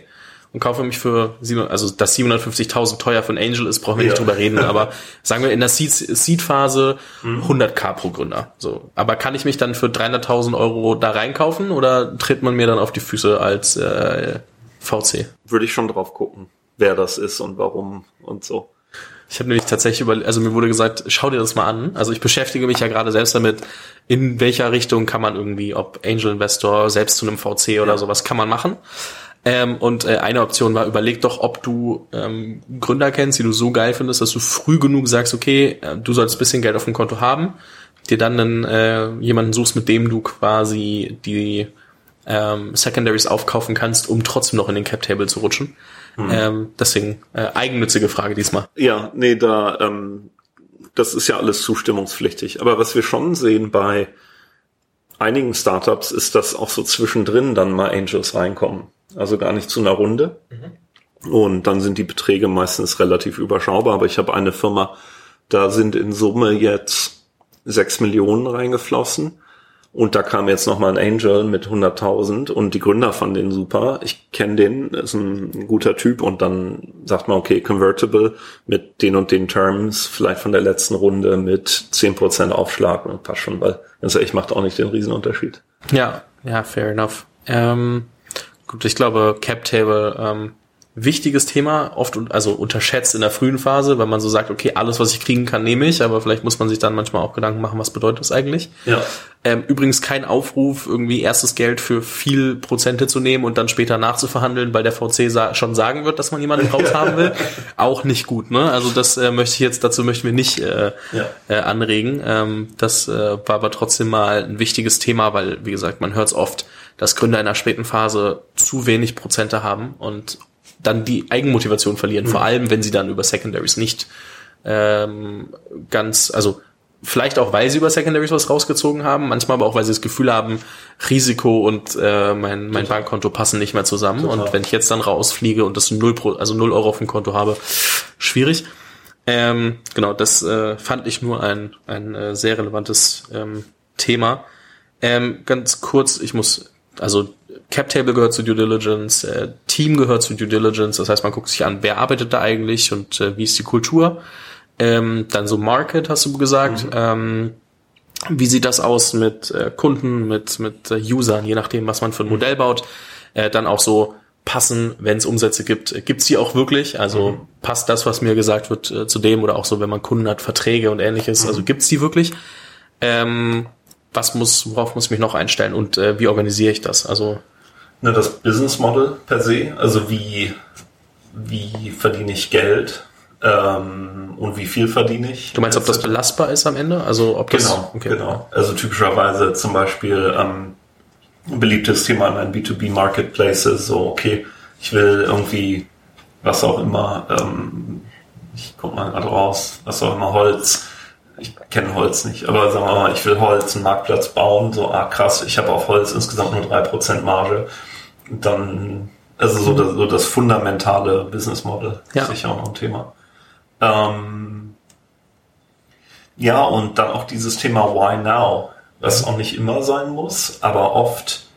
und kaufe mich für, also dass 750.000 teuer für einen Angel ist, brauchen wir ja. nicht drüber reden, (laughs) aber sagen wir in der Seed-Phase mhm. 100k pro Gründer. So, Aber kann ich mich dann für 300.000 Euro da reinkaufen oder tritt man mir dann auf die Füße als äh, VC? Würde ich schon drauf gucken, wer das ist und warum und so. Ich habe nämlich tatsächlich über, also mir wurde gesagt, schau dir das mal an. Also ich beschäftige mich ja gerade selbst damit, in welcher Richtung kann man irgendwie, ob Angel Investor, selbst zu einem VC oder ja. sowas kann man machen. Ähm, und äh, eine Option war, überleg doch, ob du ähm, Gründer kennst, die du so geil findest, dass du früh genug sagst, okay, äh, du sollst ein bisschen Geld auf dem Konto haben, dir dann einen, äh, jemanden suchst, mit dem du quasi die ähm, Secondaries aufkaufen kannst, um trotzdem noch in den Cap Table zu rutschen. Mhm. Ähm, deswegen äh, eigennützige Frage diesmal. Ja, nee, da ähm, das ist ja alles zustimmungspflichtig. Aber was wir schon sehen bei einigen Startups ist, dass auch so zwischendrin dann mal Angels reinkommen. Also gar nicht zu einer Runde. Mhm. Und dann sind die Beträge meistens relativ überschaubar. Aber ich habe eine Firma, da sind in Summe jetzt sechs Millionen reingeflossen. Und da kam jetzt nochmal ein Angel mit 100.000 und die Gründer fanden den super. Ich kenne den, ist ein guter Typ und dann sagt man, okay, Convertible mit den und den Terms, vielleicht von der letzten Runde mit 10% Aufschlag und passt schon, weil das echt macht auch nicht den Riesenunterschied. Ja, ja, fair enough. Ähm, gut, ich glaube, Cap Table ähm, wichtiges Thema, oft also unterschätzt in der frühen Phase, weil man so sagt, okay, alles, was ich kriegen kann, nehme ich, aber vielleicht muss man sich dann manchmal auch Gedanken machen, was bedeutet das eigentlich? Ja. Ähm, übrigens kein Aufruf, irgendwie erstes Geld für viel Prozente zu nehmen und dann später nachzuverhandeln, weil der VC sa schon sagen wird, dass man jemanden raus haben will. auch nicht gut, ne? Also das äh, möchte ich jetzt, dazu möchten wir nicht äh, Ja. äh, anregen. Ähm, das äh, war aber trotzdem mal ein wichtiges Thema, weil, wie gesagt, man hört es oft, dass Gründer in der späten Phase zu wenig Prozente haben und dann die Eigenmotivation verlieren, vor allem wenn sie dann über Secondaries nicht ähm, ganz, also vielleicht auch, weil sie über Secondaries was rausgezogen haben, manchmal aber auch, weil sie das Gefühl haben, Risiko und äh, mein, mein Bankkonto passen nicht mehr zusammen. Total. Und wenn ich jetzt dann rausfliege und das null, Pro, also null Euro auf dem Konto habe, schwierig. Ähm, genau, das äh, fand ich nur ein, ein äh, sehr relevantes ähm, Thema. Ähm, ganz kurz, ich muss, also Cap Table gehört zu Due Diligence, äh, Team gehört zu Due Diligence, das heißt, man guckt sich an, wer arbeitet da eigentlich und äh, wie ist die Kultur. Ähm, dann so Market, hast du gesagt. Ähm, wie sieht das aus mit äh, Kunden, mit, mit äh, Usern, je nachdem, was man für ein Modell baut. Äh, dann auch so passen, wenn es Umsätze gibt, gibt's die auch wirklich? Also passt das, was mir gesagt wird, äh, zu dem oder auch so, wenn man Kunden hat, Verträge und ähnliches, also gibt's die wirklich? Ähm, was muss, worauf muss ich mich noch einstellen und äh, wie organisiere ich das? Also Ne, das Business Model per se, also wie, wie verdiene ich Geld ähm, und wie viel verdiene ich. du meinst, ob das belastbar ist am Ende? Also ob das Genau, genau. Also typischerweise zum Beispiel ähm, ein beliebtes Thema in meinen B2B Marketplaces, so okay, ich will irgendwie was auch immer, ähm, ich guck mal gerade raus, was auch immer, Holz. Ich kenne Holz nicht, aber sagen wir mal, ich will Holz, einen Marktplatz bauen, so, ah krass, ich habe auf Holz insgesamt nur 3% Marge. Und dann, also so das, so das fundamentale Business Model Ja. ist sicher auch noch ein Thema. Ähm, ja, und dann auch dieses Thema Why Now, was auch nicht immer sein muss, aber oft,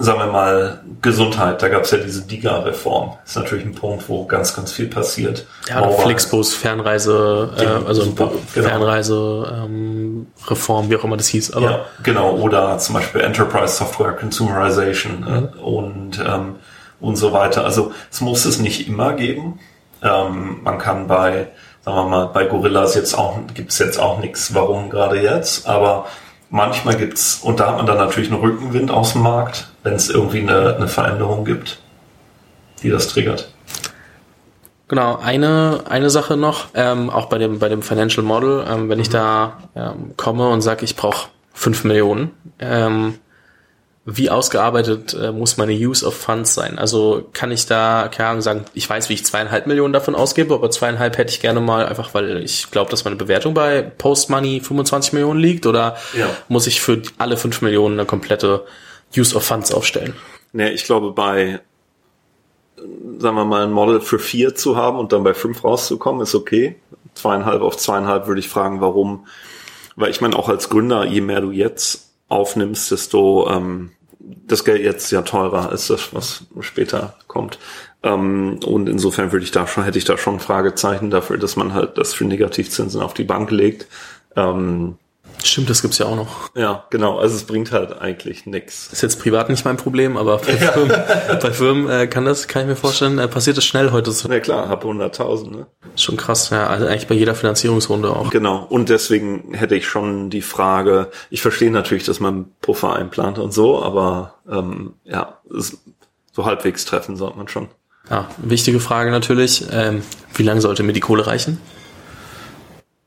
sagen wir mal, Gesundheit, da gab es ja diese DIGA-Reform. Ist natürlich ein Punkt, wo ganz, ganz viel passiert. Ja, oder Flixbus, Fernreise, äh, Ja, also super, genau. Fernreise, ähm, Reform, wie auch immer das hieß. Aber Ja, genau. Oder zum Beispiel Enterprise Software Consumerization äh, und, ähm, und so weiter. Also es muss es nicht immer geben. Ähm, man kann bei, sagen wir mal, bei Gorillas jetzt auch, gibt's jetzt auch nichts, warum gerade jetzt, aber manchmal gibt's, und da hat man dann natürlich einen Rückenwind aus dem Markt, wenn es irgendwie eine, eine Veränderung gibt, die das triggert. Genau, eine, eine Sache noch, ähm, auch bei dem, bei dem Financial Model, ähm, wenn ich da ähm, komme und sage, ich brauche 5 Millionen, ähm, wie ausgearbeitet äh, muss meine Use of Funds sein? Also kann ich da, keine Ahnung, sagen, ich weiß, wie ich zweieinhalb Millionen davon ausgebe, aber zweieinhalb hätte ich gerne mal, einfach weil ich glaube, dass meine Bewertung bei Post-Money 25 Millionen liegt, oder Ja. muss ich für alle 5 Millionen eine komplette Use of Funds aufstellen? Nee, ich glaube, bei, sagen wir mal, ein Model für vier zu haben und dann bei fünf rauszukommen, ist okay. Zweieinhalb auf zweieinhalb würde ich fragen, warum. Weil ich meine, auch als Gründer, je mehr du jetzt aufnimmst, desto ähm, das Geld jetzt ja teurer als das, was später kommt. Ähm, und insofern würde ich da schon, hätte ich da schon Fragezeichen dafür, dass man halt das für Negativzinsen auf die Bank legt. Ähm, Stimmt, das gibt's ja auch noch. ja, genau. Also es bringt halt eigentlich nix. ist jetzt privat nicht mein Problem, aber bei (laughs) Firmen, bei Firmen äh, kann das, kann ich mir vorstellen, äh, passiert das schnell heute. So. Na klar, hab 100.000, ne? Schon krass, ja, also eigentlich bei jeder Finanzierungsrunde auch. Genau. Und deswegen hätte ich schon die Frage, ich verstehe natürlich, dass man Puffer einplant und so, aber ähm, ja, so halbwegs treffen sollte man schon. Ja, wichtige Frage natürlich, ähm, wie lange sollte mir die Kohle reichen?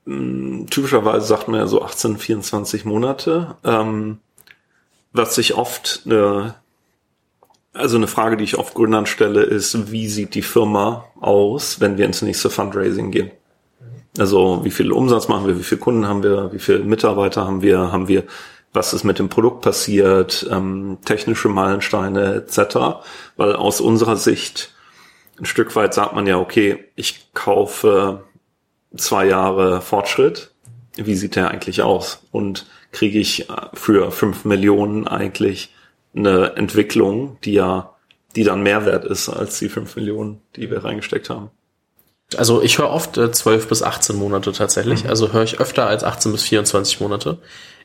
Typischerweise sagt man ja so 18, 24 Monate. Ähm, was sich oft eine, also eine Frage, die ich oft Gründern stelle, ist, wie sieht die Firma aus, wenn wir ins nächste Fundraising gehen? Also wie viel Umsatz machen wir, wie viele Kunden haben wir, wie viele Mitarbeiter haben wir, haben wir, was ist mit dem Produkt passiert, ähm, technische Meilensteine etc. Weil aus unserer Sicht ein Stück weit sagt man ja, okay, ich kaufe zwei Jahre Fortschritt wie sieht der eigentlich aus? Und kriege ich äh, für fünf Millionen eigentlich eine Entwicklung, die ja, die dann mehr wert ist als die fünf Millionen, die wir reingesteckt haben? Also ich höre oft äh, 12 bis 18 Monate tatsächlich. Mhm. Also höre ich öfter als 18 bis 24 Monate.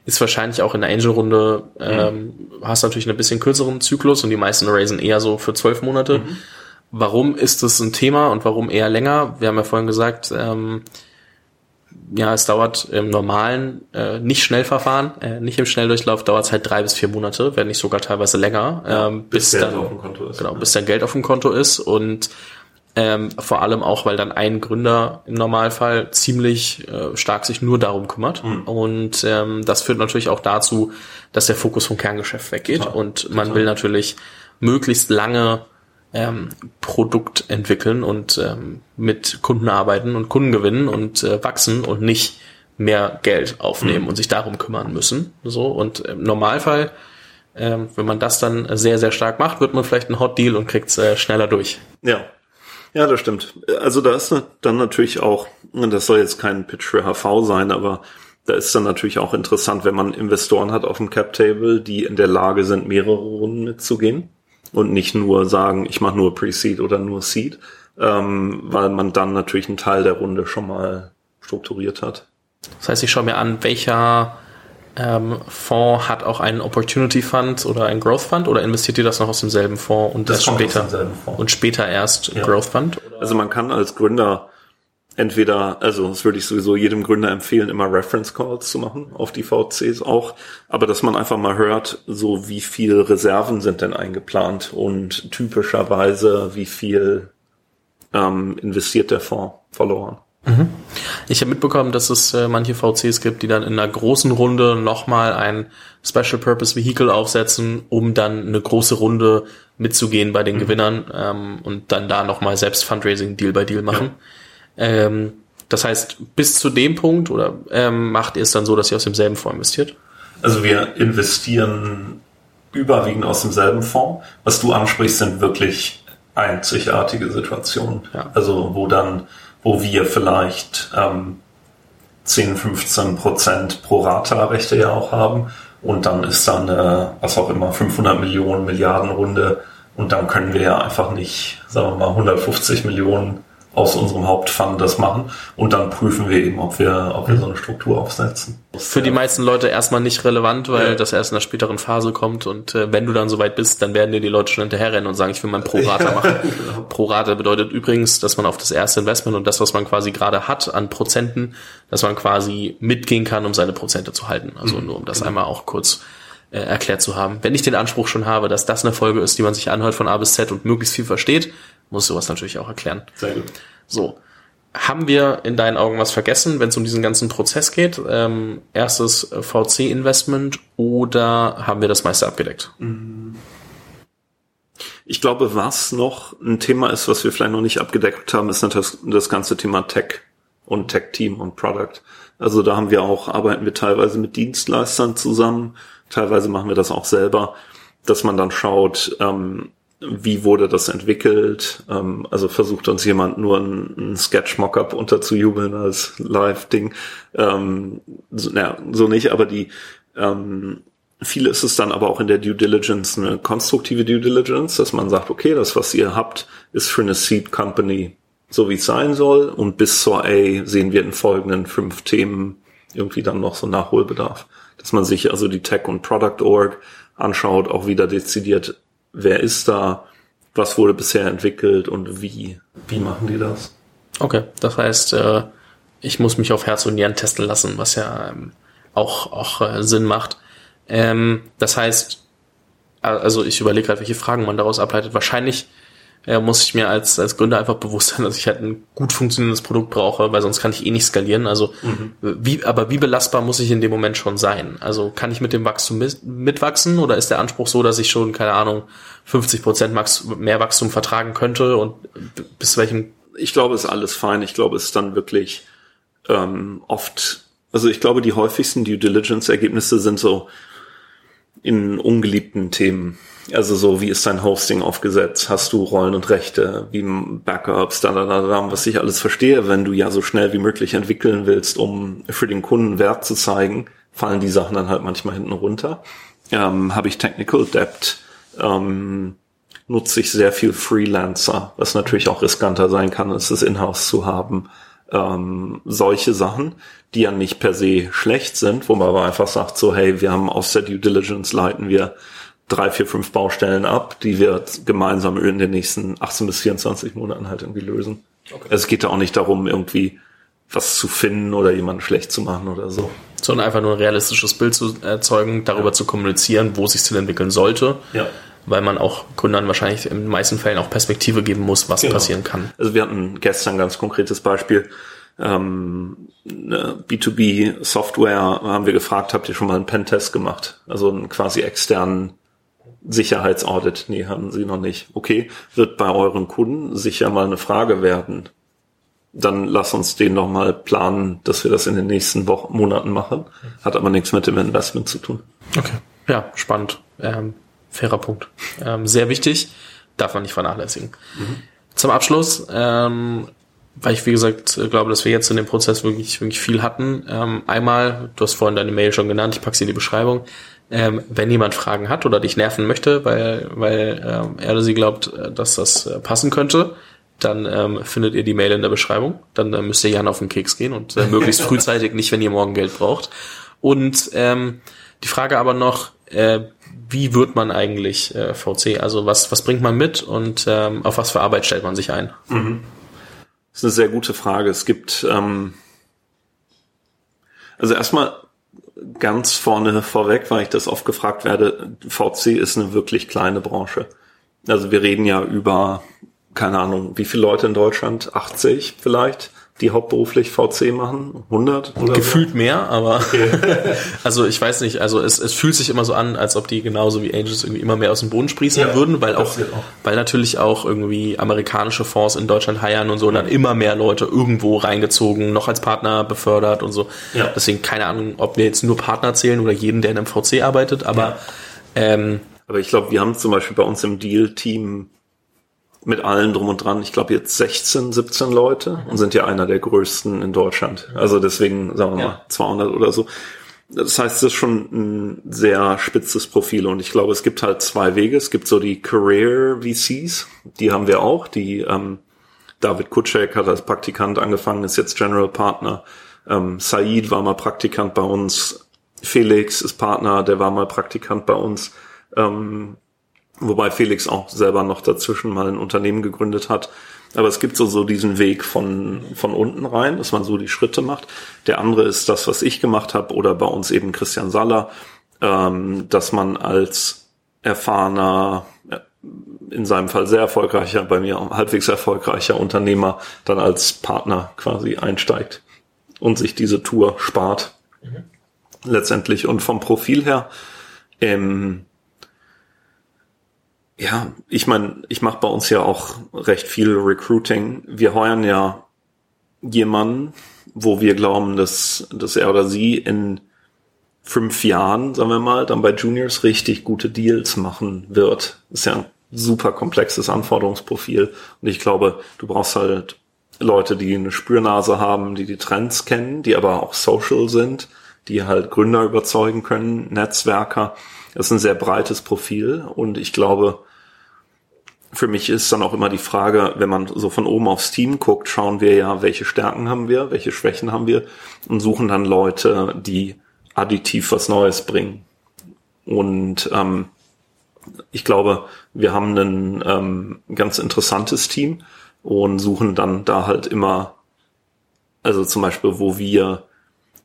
Ist wahrscheinlich auch in der Angel-Runde, ähm, mhm. hast natürlich einen bisschen kürzeren Zyklus und die meisten raisen eher so für 12 Monate. Mhm. Warum ist das ein Thema und warum eher länger? Wir haben ja vorhin gesagt, ähm, ja, es dauert im normalen äh, nicht Schnellverfahren, äh, nicht im Schnelldurchlauf dauert es halt drei bis vier Monate, wenn nicht sogar teilweise länger, ähm, bis, bis dann auf dem Konto ist. Genau, ja. bis dann Geld auf dem Konto ist und ähm, vor allem auch, weil dann ein Gründer im Normalfall ziemlich äh, stark sich nur darum kümmert. Mhm. Und ähm, das führt natürlich auch dazu, dass der Fokus vom Kerngeschäft weggeht. Total. Und man Total. will natürlich möglichst lange ähm, Produkt entwickeln und ähm, mit Kunden arbeiten und Kunden gewinnen und äh, wachsen und nicht mehr Geld aufnehmen mhm. und sich darum kümmern müssen. So und im Normalfall, ähm, wenn man das dann sehr sehr stark macht, wird man vielleicht ein Hot Deal und kriegt's äh, schneller durch. Ja, ja, das stimmt. Also da ist dann natürlich auch, das soll jetzt kein Pitch für HV sein, aber da ist dann natürlich auch interessant, wenn man Investoren hat auf dem Cap Table, die in der Lage sind, mehrere Runden mitzugehen und nicht nur sagen, ich mache nur Pre-Seed oder nur Seed, ähm, weil man dann natürlich einen Teil der Runde schon mal strukturiert hat. Das heißt, ich schaue mir an, welcher ähm, Fonds hat auch einen Opportunity Fund oder einen Growth Fund oder investiert ihr das noch aus demselben Fonds und das, das später und später erst ja. Growth Fund? Also man kann als Gründer entweder, also das würde ich sowieso jedem Gründer empfehlen, immer Reference Calls zu machen, auf die VCs auch, aber dass man einfach mal hört, so wie viel Reserven sind denn eingeplant und typischerweise wie viel ähm, investiert der Fonds verloren. Mhm. Ich habe mitbekommen, dass es äh, manche VCs gibt, die dann in einer großen Runde nochmal ein Special Purpose Vehicle aufsetzen, um dann eine große Runde mitzugehen bei den mhm. Gewinnern ähm, und dann da nochmal selbst Fundraising Deal by Deal machen. Ja. Ähm, das heißt, bis zu dem Punkt oder ähm, macht ihr es dann so, dass ihr aus demselben Fonds investiert? Also wir investieren überwiegend aus demselben Fonds. Was du ansprichst, sind wirklich einzigartige Situationen. Ja. Also wo dann, wo wir vielleicht ähm, 10, 15 Prozent pro Rata-Rechte ja auch haben und dann ist dann eine, was auch immer, 500 Millionen Milliarden Runde und dann können wir ja einfach nicht, sagen wir mal, 150 Millionen aus unserem Hauptfund das machen und dann prüfen wir eben, ob wir, ob wir so eine Struktur aufsetzen. Für die meisten Leute erstmal nicht relevant, weil ja. das erst in der späteren Phase kommt und äh, wenn du dann soweit bist, dann werden dir die Leute schon hinterherrennen und sagen, ich will mein Pro-Rata ja, machen. (laughs) Genau. Pro-Rata bedeutet übrigens, dass man auf das erste Investment und das, was man quasi gerade hat an Prozenten, dass man quasi mitgehen kann, um seine Prozente zu halten. Also mhm, nur um das genau. einmal auch kurz äh, erklärt zu haben. Wenn ich den Anspruch schon habe, dass das eine Folge ist, die man sich anhört von A bis Z und möglichst viel versteht, muss sowas natürlich auch erklären. Sehr gut. So. Haben wir in deinen Augen was vergessen, wenn es um diesen ganzen Prozess geht? Ähm, erstes VC-Investment oder haben wir das meiste abgedeckt? Ich glaube, was noch ein Thema ist, was wir vielleicht noch nicht abgedeckt haben, ist das, das ganze Thema Tech und Tech-Team und Product. Also da haben wir auch, arbeiten wir teilweise mit Dienstleistern zusammen, teilweise machen wir das auch selber, dass man dann schaut, ähm, wie wurde das entwickelt? Ähm, also versucht uns jemand nur ein, ein Sketch-Mockup unterzujubeln als Live-Ding. Ähm, so, na, so nicht, aber die ähm, viel ist es dann aber auch in der Due Diligence eine konstruktive Due Diligence, dass man sagt, okay, das, was ihr habt, ist für eine Seed Company so wie es sein soll und bis zur A sehen wir in folgenden fünf Themen irgendwie dann noch so Nachholbedarf. Dass man sich also die Tech und Product Org anschaut, auch wieder dezidiert wer ist da, was wurde bisher entwickelt und wie, wie machen die das? Okay, das heißt, äh, ich muss mich auf Herz und Nieren testen lassen, was ja ähm, auch, auch äh, Sinn macht. Ähm, das heißt, also ich überlege gerade, welche Fragen man daraus ableitet. Wahrscheinlich äh, muss ich mir als, als Gründer einfach bewusst sein, dass ich halt ein gut funktionierendes Produkt brauche, weil sonst kann ich eh nicht skalieren. Also mhm. wie, aber wie belastbar muss ich in dem Moment schon sein? Also kann ich mit dem Wachstum mit, mitwachsen oder ist der Anspruch so, dass ich schon, keine Ahnung, 50 Prozent mehr Wachstum vertragen könnte und bis welchem? Ich glaube, es ist alles fein. Ich glaube, es ist dann wirklich ähm, oft, also ich glaube, die häufigsten Due Diligence Ergebnisse sind so in ungeliebten Themen Also so, wie ist dein Hosting aufgesetzt? Hast du Rollen und Rechte? Wie Backups, da, da, da, da, was ich alles verstehe, wenn du ja so schnell wie möglich entwickeln willst, um für den Kunden Wert zu zeigen, fallen die Sachen dann halt manchmal hinten runter. Ähm, Habe ich Technical Debt, ähm, nutze ich sehr viel Freelancer, was natürlich auch riskanter sein kann, als das Inhouse zu haben. Ähm, solche Sachen, die ja nicht per se schlecht sind, wo man aber einfach sagt so, hey, wir haben aus der Due Diligence leiten wir drei, vier, fünf Baustellen ab, die wir gemeinsam in den nächsten 18 bis 24 Monaten halt irgendwie lösen. Okay. Es geht ja auch nicht darum, irgendwie was zu finden oder jemanden schlecht zu machen oder so. Sondern einfach nur ein realistisches Bild zu erzeugen, darüber ja. zu kommunizieren, wo sich hin entwickeln sollte. Ja. Weil man auch Gründern wahrscheinlich in den meisten Fällen auch Perspektive geben muss, was genau. passieren kann. Also wir hatten gestern ein ganz konkretes Beispiel. Ähm, B2B Software haben wir gefragt, habt ihr schon mal einen Pentest gemacht? Also einen quasi externen Sicherheitsaudit. Nee, haben sie noch nicht. Okay, wird bei euren Kunden sicher mal eine Frage werden. Dann lass uns den noch mal planen, dass wir das in den nächsten Wochen, Monaten machen. Hat aber nichts mit dem Investment zu tun. Okay. Ja, spannend. Ähm, fairer Punkt. Ähm, sehr wichtig. Darf man nicht vernachlässigen. Mhm. Zum Abschluss, ähm, weil ich, wie gesagt, glaube, dass wir jetzt in dem Prozess wirklich, wirklich viel hatten. Ähm, einmal, du hast vorhin deine Mail schon genannt, ich packe sie in die Beschreibung. Ähm, wenn jemand Fragen hat oder dich nerven möchte, weil, weil ähm, er oder sie glaubt, äh, dass das äh, passen könnte, dann ähm, findet ihr die Mail in der Beschreibung. Dann äh, müsst ihr Jan auf den Keks gehen und äh, möglichst (laughs) frühzeitig, nicht wenn ihr morgen Geld braucht. Und ähm, die Frage aber noch, äh, wie wird man eigentlich äh, VC? Also was, was bringt man mit und ähm, auf was für Arbeit stellt man sich ein? Mhm. Das ist eine sehr gute Frage. Es gibt ähm, also erstmal ganz vorne vorweg, weil ich das oft gefragt werde, VC ist eine wirklich kleine Branche. Also wir reden ja über, keine Ahnung, wie viele Leute in Deutschland? 80 vielleicht? Die hauptberuflich VC machen? 100? Oder Gefühlt so? mehr, aber okay. (laughs) also ich weiß nicht, also es, es fühlt sich immer so an, als ob die genauso wie Angels irgendwie immer mehr aus dem Boden sprießen ja, würden, weil auch, auch, weil natürlich auch irgendwie amerikanische Fonds in Deutschland heiern und so und dann immer mehr Leute irgendwo reingezogen, noch als Partner befördert und so. Ja. Deswegen keine Ahnung, ob wir jetzt nur Partner zählen oder jeden, der in einem VC arbeitet, aber ja. ähm, aber ich glaube, wir haben zum Beispiel bei uns im Deal-Team mit allen drum und dran, ich glaube jetzt 16, 17 Leute und sind ja einer der größten in Deutschland. Also deswegen sagen wir ja. mal 200 oder so. Das heißt, es ist schon ein sehr spitzes Profil und ich glaube, es gibt halt zwei Wege. Es gibt so die Career VCs, die haben wir auch. Die ähm, David Kutschek hat als Praktikant angefangen, ist jetzt General Partner. Ähm, Said war mal Praktikant bei uns. Felix ist Partner, der war mal Praktikant bei uns. Ähm, Wobei Felix auch selber noch dazwischen mal ein Unternehmen gegründet hat. Aber es gibt so, so diesen Weg von, von unten rein, dass man so die Schritte macht. Der andere ist das, was ich gemacht habe, oder bei uns eben Christian Saller, ähm, dass man als erfahrener, in seinem Fall sehr erfolgreicher, bei mir halbwegs erfolgreicher Unternehmer dann als Partner quasi einsteigt und sich diese Tour spart. Mhm. Letztendlich. Und vom Profil her, ähm, ja, ich meine, ich mache bei uns ja auch recht viel Recruiting. Wir heuern ja jemanden, wo wir glauben, dass, dass er oder sie in fünf Jahren, sagen wir mal, dann bei Juniors richtig gute Deals machen wird. Ist ja ein super komplexes Anforderungsprofil. Und ich glaube, du brauchst halt Leute, die eine Spürnase haben, die die Trends kennen, die aber auch social sind, die halt Gründer überzeugen können, Netzwerker. Das ist ein sehr breites Profil und ich glaube, für mich ist dann auch immer die Frage, wenn man so von oben aufs Team guckt, schauen wir ja, welche Stärken haben wir, welche Schwächen haben wir und suchen dann Leute, die additiv was Neues bringen. Und ähm, ich glaube, wir haben ein ähm, ganz interessantes Team und suchen dann da halt immer, also zum Beispiel, wo wir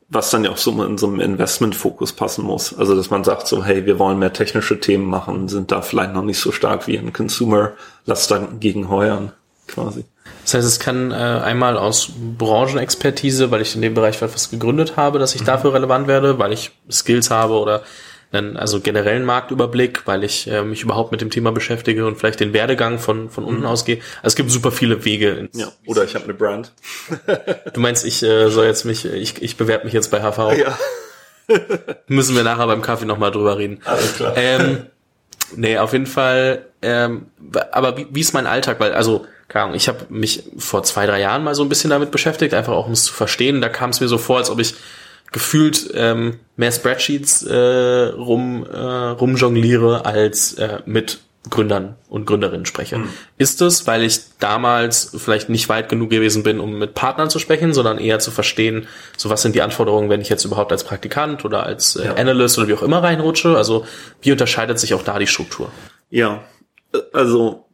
was dann ja auch so in so einem Investmentfokus passen muss. Also dass man sagt so, hey, wir wollen mehr technische Themen machen, sind da vielleicht noch nicht so stark wie ein Consumer, lass dagegen heuern, quasi. Das heißt, es kann äh, einmal aus Branchenexpertise, weil ich in dem Bereich etwas gegründet habe, dass ich mhm. dafür relevant werde, weil ich Skills habe oder einen also generellen Marktüberblick, weil ich äh, mich überhaupt mit dem Thema beschäftige und vielleicht den Werdegang von von unten mhm. ausgehe. Also es gibt super viele Wege. ja, oder ich habe eine Brand. (laughs) du meinst, ich äh, soll jetzt mich, ich, ich bewerbe mich jetzt bei HV. Ja. (laughs) Müssen wir nachher beim Kaffee nochmal drüber reden. Alles klar. Ähm, Nee, auf jeden Fall. Ähm, aber wie, wie ist mein Alltag? Weil, also, keine Ahnung, ich habe mich vor zwei, drei Jahren mal so ein bisschen damit beschäftigt, einfach auch um es zu verstehen. Da kam es mir so vor, als ob ich gefühlt ähm, mehr Spreadsheets äh, rum, äh, rumjongliere als äh, mit Gründern und Gründerinnen spreche. Mhm. Ist es, weil ich damals vielleicht nicht weit genug gewesen bin, um mit Partnern zu sprechen, sondern eher zu verstehen, so was sind die Anforderungen, wenn ich jetzt überhaupt als Praktikant oder als äh, ja. Analyst oder wie auch immer reinrutsche? Also wie unterscheidet sich auch da die Struktur? Ja, also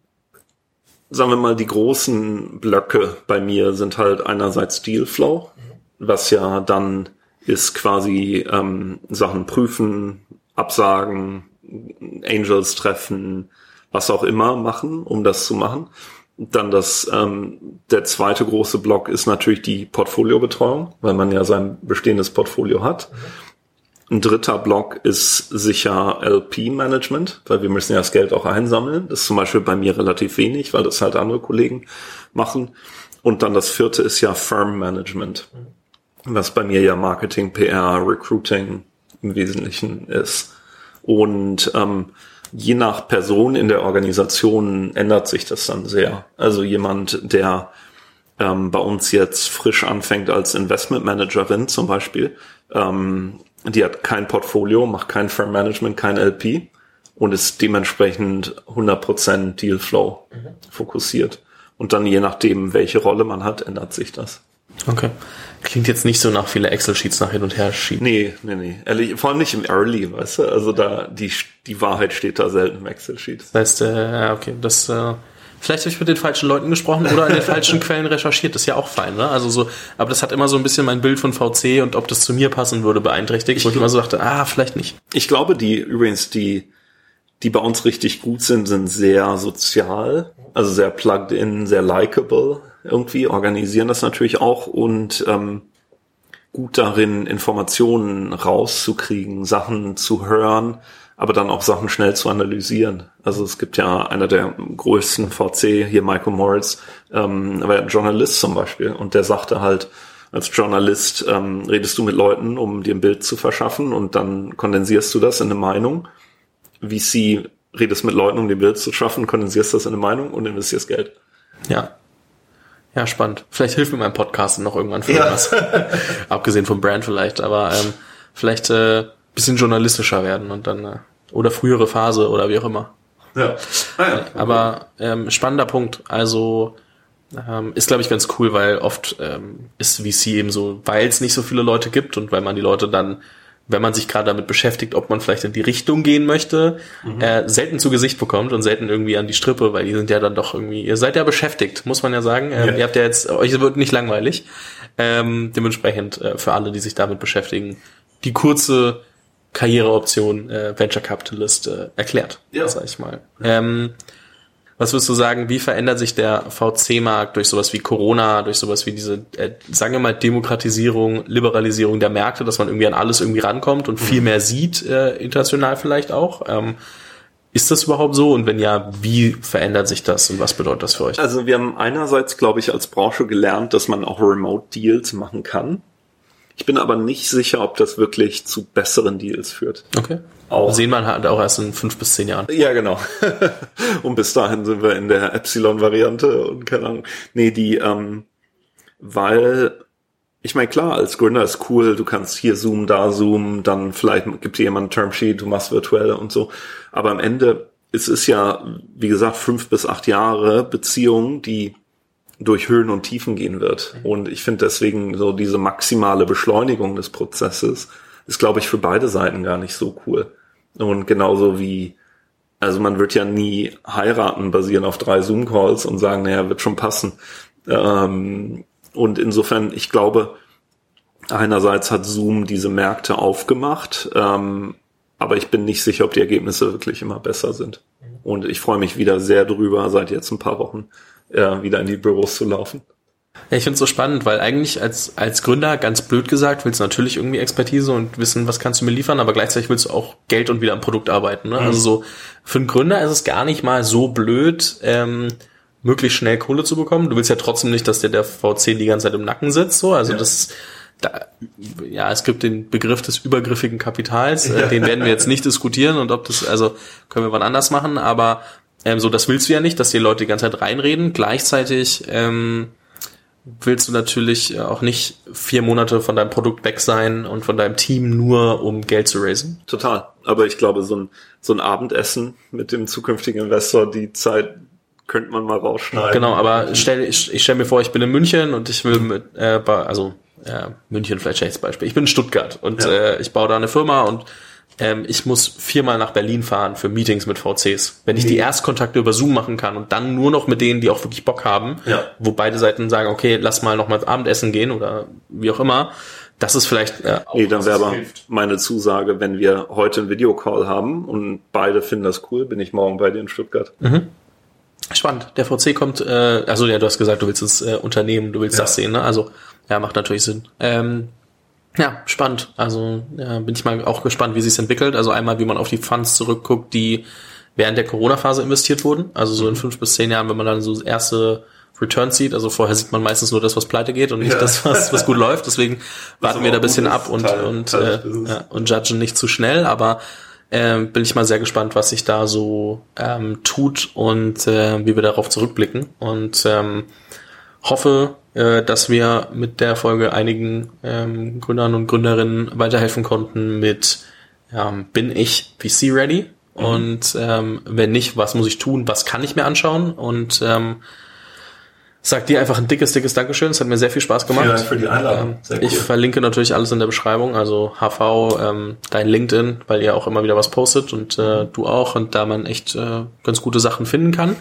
sagen wir mal, die großen Blöcke bei mir sind halt einerseits Dealflow, was ja dann ist quasi ähm, Sachen prüfen, absagen, Angels treffen, was auch immer machen, um das zu machen. Dann das, ähm, der zweite große Block ist natürlich die Portfoliobetreuung, weil man ja sein bestehendes Portfolio hat. Ein dritter Block ist sicher LP-Management, weil wir müssen ja das Geld auch einsammeln. Das ist zum Beispiel bei mir relativ wenig, weil das halt andere Kollegen machen. Und dann das vierte ist ja Firm-Management, was bei mir ja Marketing, PR, Recruiting im Wesentlichen ist. Und ähm, je nach Person in der Organisation ändert sich das dann sehr. Also jemand, der ähm, bei uns jetzt frisch anfängt als Investmentmanagerin zum Beispiel, ähm, die hat kein Portfolio, macht kein Firm Management, kein LP und ist dementsprechend 100% Dealflow mhm. fokussiert. Und dann je nachdem, welche Rolle man hat, ändert sich das. Okay. Klingt jetzt nicht so nach viele Excel-Sheets nach hin und her schieben. Nee, nee, nee. Ehrlich, vor allem nicht im Early, weißt du? Also da, die, die Wahrheit steht da selten im Excel-Sheet. Das heißt, äh, ja, okay, das, äh, vielleicht habe ich mit den falschen Leuten gesprochen oder in den falschen (laughs) Quellen recherchiert, das ist ja auch fein, ne? Also so, aber das hat immer so ein bisschen mein Bild von VC und ob das zu mir passen würde beeinträchtigt, wo ich immer so dachte, ah, vielleicht nicht. Ich glaube, die, übrigens, die, die bei uns richtig gut sind, sind sehr sozial, also sehr plugged in, sehr likable irgendwie, organisieren das natürlich auch und ähm, gut darin, Informationen rauszukriegen, Sachen zu hören, aber dann auch Sachen schnell zu analysieren. Also es gibt ja einer der größten VC, hier Michael Moritz, ähm, war ja Journalist zum Beispiel und der sagte halt, als Journalist ähm, redest du mit Leuten, um dir ein Bild zu verschaffen und dann kondensierst du das in eine Meinung. VC redest mit Leuten, um dir ein Bild zu schaffen, kondensierst das in eine Meinung und investierst Geld. Ja, ja, spannend. Vielleicht hilft mir mein Podcast noch irgendwann für ja. was. (laughs) Abgesehen vom Brand vielleicht, aber ähm, vielleicht äh, bisschen journalistischer werden und dann äh, oder frühere Phase oder wie auch immer. Ja. Ah, ja. Aber ähm, spannender Punkt. Also ähm, ist, glaube ich, ganz cool, weil oft ähm, ist VC eben so, weil es nicht so viele Leute gibt und weil man die Leute dann wenn man sich gerade damit beschäftigt, ob man vielleicht in die Richtung gehen möchte, mhm. äh, selten zu Gesicht bekommt und selten irgendwie an die Strippe, weil die sind ja dann doch irgendwie, ihr seid ja beschäftigt, muss man ja sagen. Ähm, ja. Ihr habt ja jetzt, euch wird nicht langweilig. Ähm, dementsprechend äh, für alle, die sich damit beschäftigen, die kurze Karriereoption äh, Venture Capitalist äh, erklärt, ja. sag ich mal. Ähm, was würdest du sagen, wie verändert sich der VC-Markt durch sowas wie Corona, durch sowas wie diese, äh, sagen wir mal, Demokratisierung, Liberalisierung der Märkte, dass man irgendwie an alles irgendwie rankommt und viel mhm. mehr sieht, äh, international vielleicht auch? Ähm, ist das überhaupt so? Und wenn ja, wie verändert sich das und was bedeutet das für euch? Also wir haben einerseits, glaube ich, als Branche gelernt, dass man auch Remote Deals machen kann. Ich bin aber nicht sicher, ob das wirklich zu besseren Deals führt. Okay auch. Sehen man halt auch erst in fünf bis zehn Jahren. Ja, genau. (laughs) und bis dahin sind wir in der Epsilon-Variante und keine Ahnung. Nee, die, ähm, weil, ich meine, klar, als Gründer ist cool, du kannst hier zoomen, da zoomen, dann vielleicht gibt dir jemand ein Termsheet, du machst virtuell und so. Aber am Ende, es ist ja, wie gesagt, fünf bis acht Jahre Beziehung, die durch Höhen und Tiefen gehen wird. Und ich finde deswegen so diese maximale Beschleunigung des Prozesses ist, glaube ich, für beide Seiten gar nicht so cool. Und genauso wie, also man wird ja nie heiraten basieren auf drei Zoom-Calls und sagen, naja, wird schon passen. Ähm, und insofern, ich glaube, einerseits hat Zoom diese Märkte aufgemacht, ähm, aber ich bin nicht sicher, ob die Ergebnisse wirklich immer besser sind. Und ich freue mich wieder sehr drüber, seit jetzt ein paar Wochen äh, wieder in die Büros zu laufen. Ja, ich finde es so spannend, weil eigentlich als, als Gründer, ganz blöd gesagt, willst du natürlich irgendwie Expertise und wissen, was kannst du mir liefern, aber gleichzeitig willst du auch Geld und wieder am Produkt arbeiten. Ne? Mhm. Also so für einen Gründer ist es gar nicht mal so blöd, ähm, möglichst schnell Kohle zu bekommen. Du willst ja trotzdem nicht, dass dir der VC die ganze Zeit im Nacken sitzt. So. Also ja. das da, ja, es gibt den Begriff des übergriffigen Kapitals, äh, den werden wir jetzt nicht diskutieren und ob das, also können wir wann anders machen, aber ähm, so, das willst du ja nicht, dass die Leute die ganze Zeit reinreden. Gleichzeitig ähm, willst du natürlich auch nicht vier Monate von deinem Produkt weg sein und von deinem Team nur, um Geld zu raisen. Total. Aber ich glaube, so ein, so ein Abendessen mit dem zukünftigen Investor, die Zeit könnte man mal rausschneiden. Genau, aber stell, ich, ich stelle mir vor, ich bin in München und ich will mit, äh, also ja, München vielleicht schlechtes Beispiel. Ich bin in Stuttgart und ja. äh, ich baue da eine Firma und ähm, ich muss viermal nach Berlin fahren für Meetings mit VCs. Wenn ich die Erstkontakte über Zoom machen kann und dann nur noch mit denen, die auch wirklich Bock haben, ja. wo beide Seiten sagen, okay, lass mal noch mal Abendessen gehen oder wie auch immer, das ist vielleicht äh, auch Nee, dann wäre aber meine Zusage, wenn wir heute einen Videocall haben und beide finden das cool, bin ich morgen bei dir in Stuttgart. Mhm. Spannend. Der VC kommt, äh, also ja, du hast gesagt, du willst das äh, Unternehmen, du willst ja. das sehen, ne? Also ja, macht natürlich Sinn. Ähm, ja, spannend. Also ja, bin ich mal auch gespannt, wie sich entwickelt. Also einmal, wie man auf die Funds zurückguckt, die während der Corona-Phase investiert wurden. Also so in fünf bis zehn Jahren, wenn man dann so erste Returns sieht. Also vorher sieht man meistens nur das, was pleite geht und nicht ja. das, was, was gut läuft. Deswegen warten wir da ein bisschen ab und, Teil, und, Teil äh, ja, und judgen nicht zu schnell. Aber äh, bin ich mal sehr gespannt, was sich da so ähm, tut und äh, wie wir darauf zurückblicken. Und ähm, hoffe, äh, dass wir mit der Folge einigen ähm, Gründern und Gründerinnen weiterhelfen konnten mit ähm, bin ich VC ready? Mhm. Und ähm, wenn nicht, was muss ich tun? Was kann ich mir anschauen? Und ähm, sag dir einfach ein dickes, dickes Dankeschön. Es hat mir sehr viel Spaß gemacht. Vielen Dank für die Einladung. Ähm, ich cool. verlinke natürlich alles in der Beschreibung, also HV, ähm, dein LinkedIn, weil ihr auch immer wieder was postet und äh, du auch und da man echt äh, ganz gute Sachen finden kann.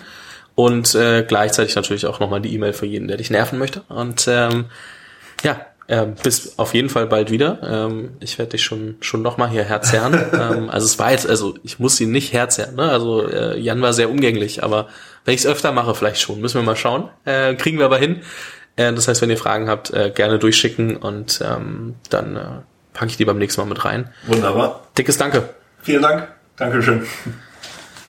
Und äh, gleichzeitig natürlich auch nochmal die E-Mail für jeden, der dich nerven möchte. Und ähm, ja, äh, bis auf jeden Fall bald wieder. Ähm, ich werde dich schon schon noch mal hier herzerren. (laughs) ähm, also es war jetzt, also ich muss ihn nicht herzerren. Ne? Also äh, Jan war sehr umgänglich, aber wenn ich es öfter mache, vielleicht schon. Müssen wir mal schauen. Äh, kriegen wir aber hin. Äh, das heißt, wenn ihr Fragen habt, äh, gerne durchschicken und ähm, dann äh, packe ich die beim nächsten Mal mit rein. Wunderbar. Dickes Danke. Vielen Dank. Dankeschön.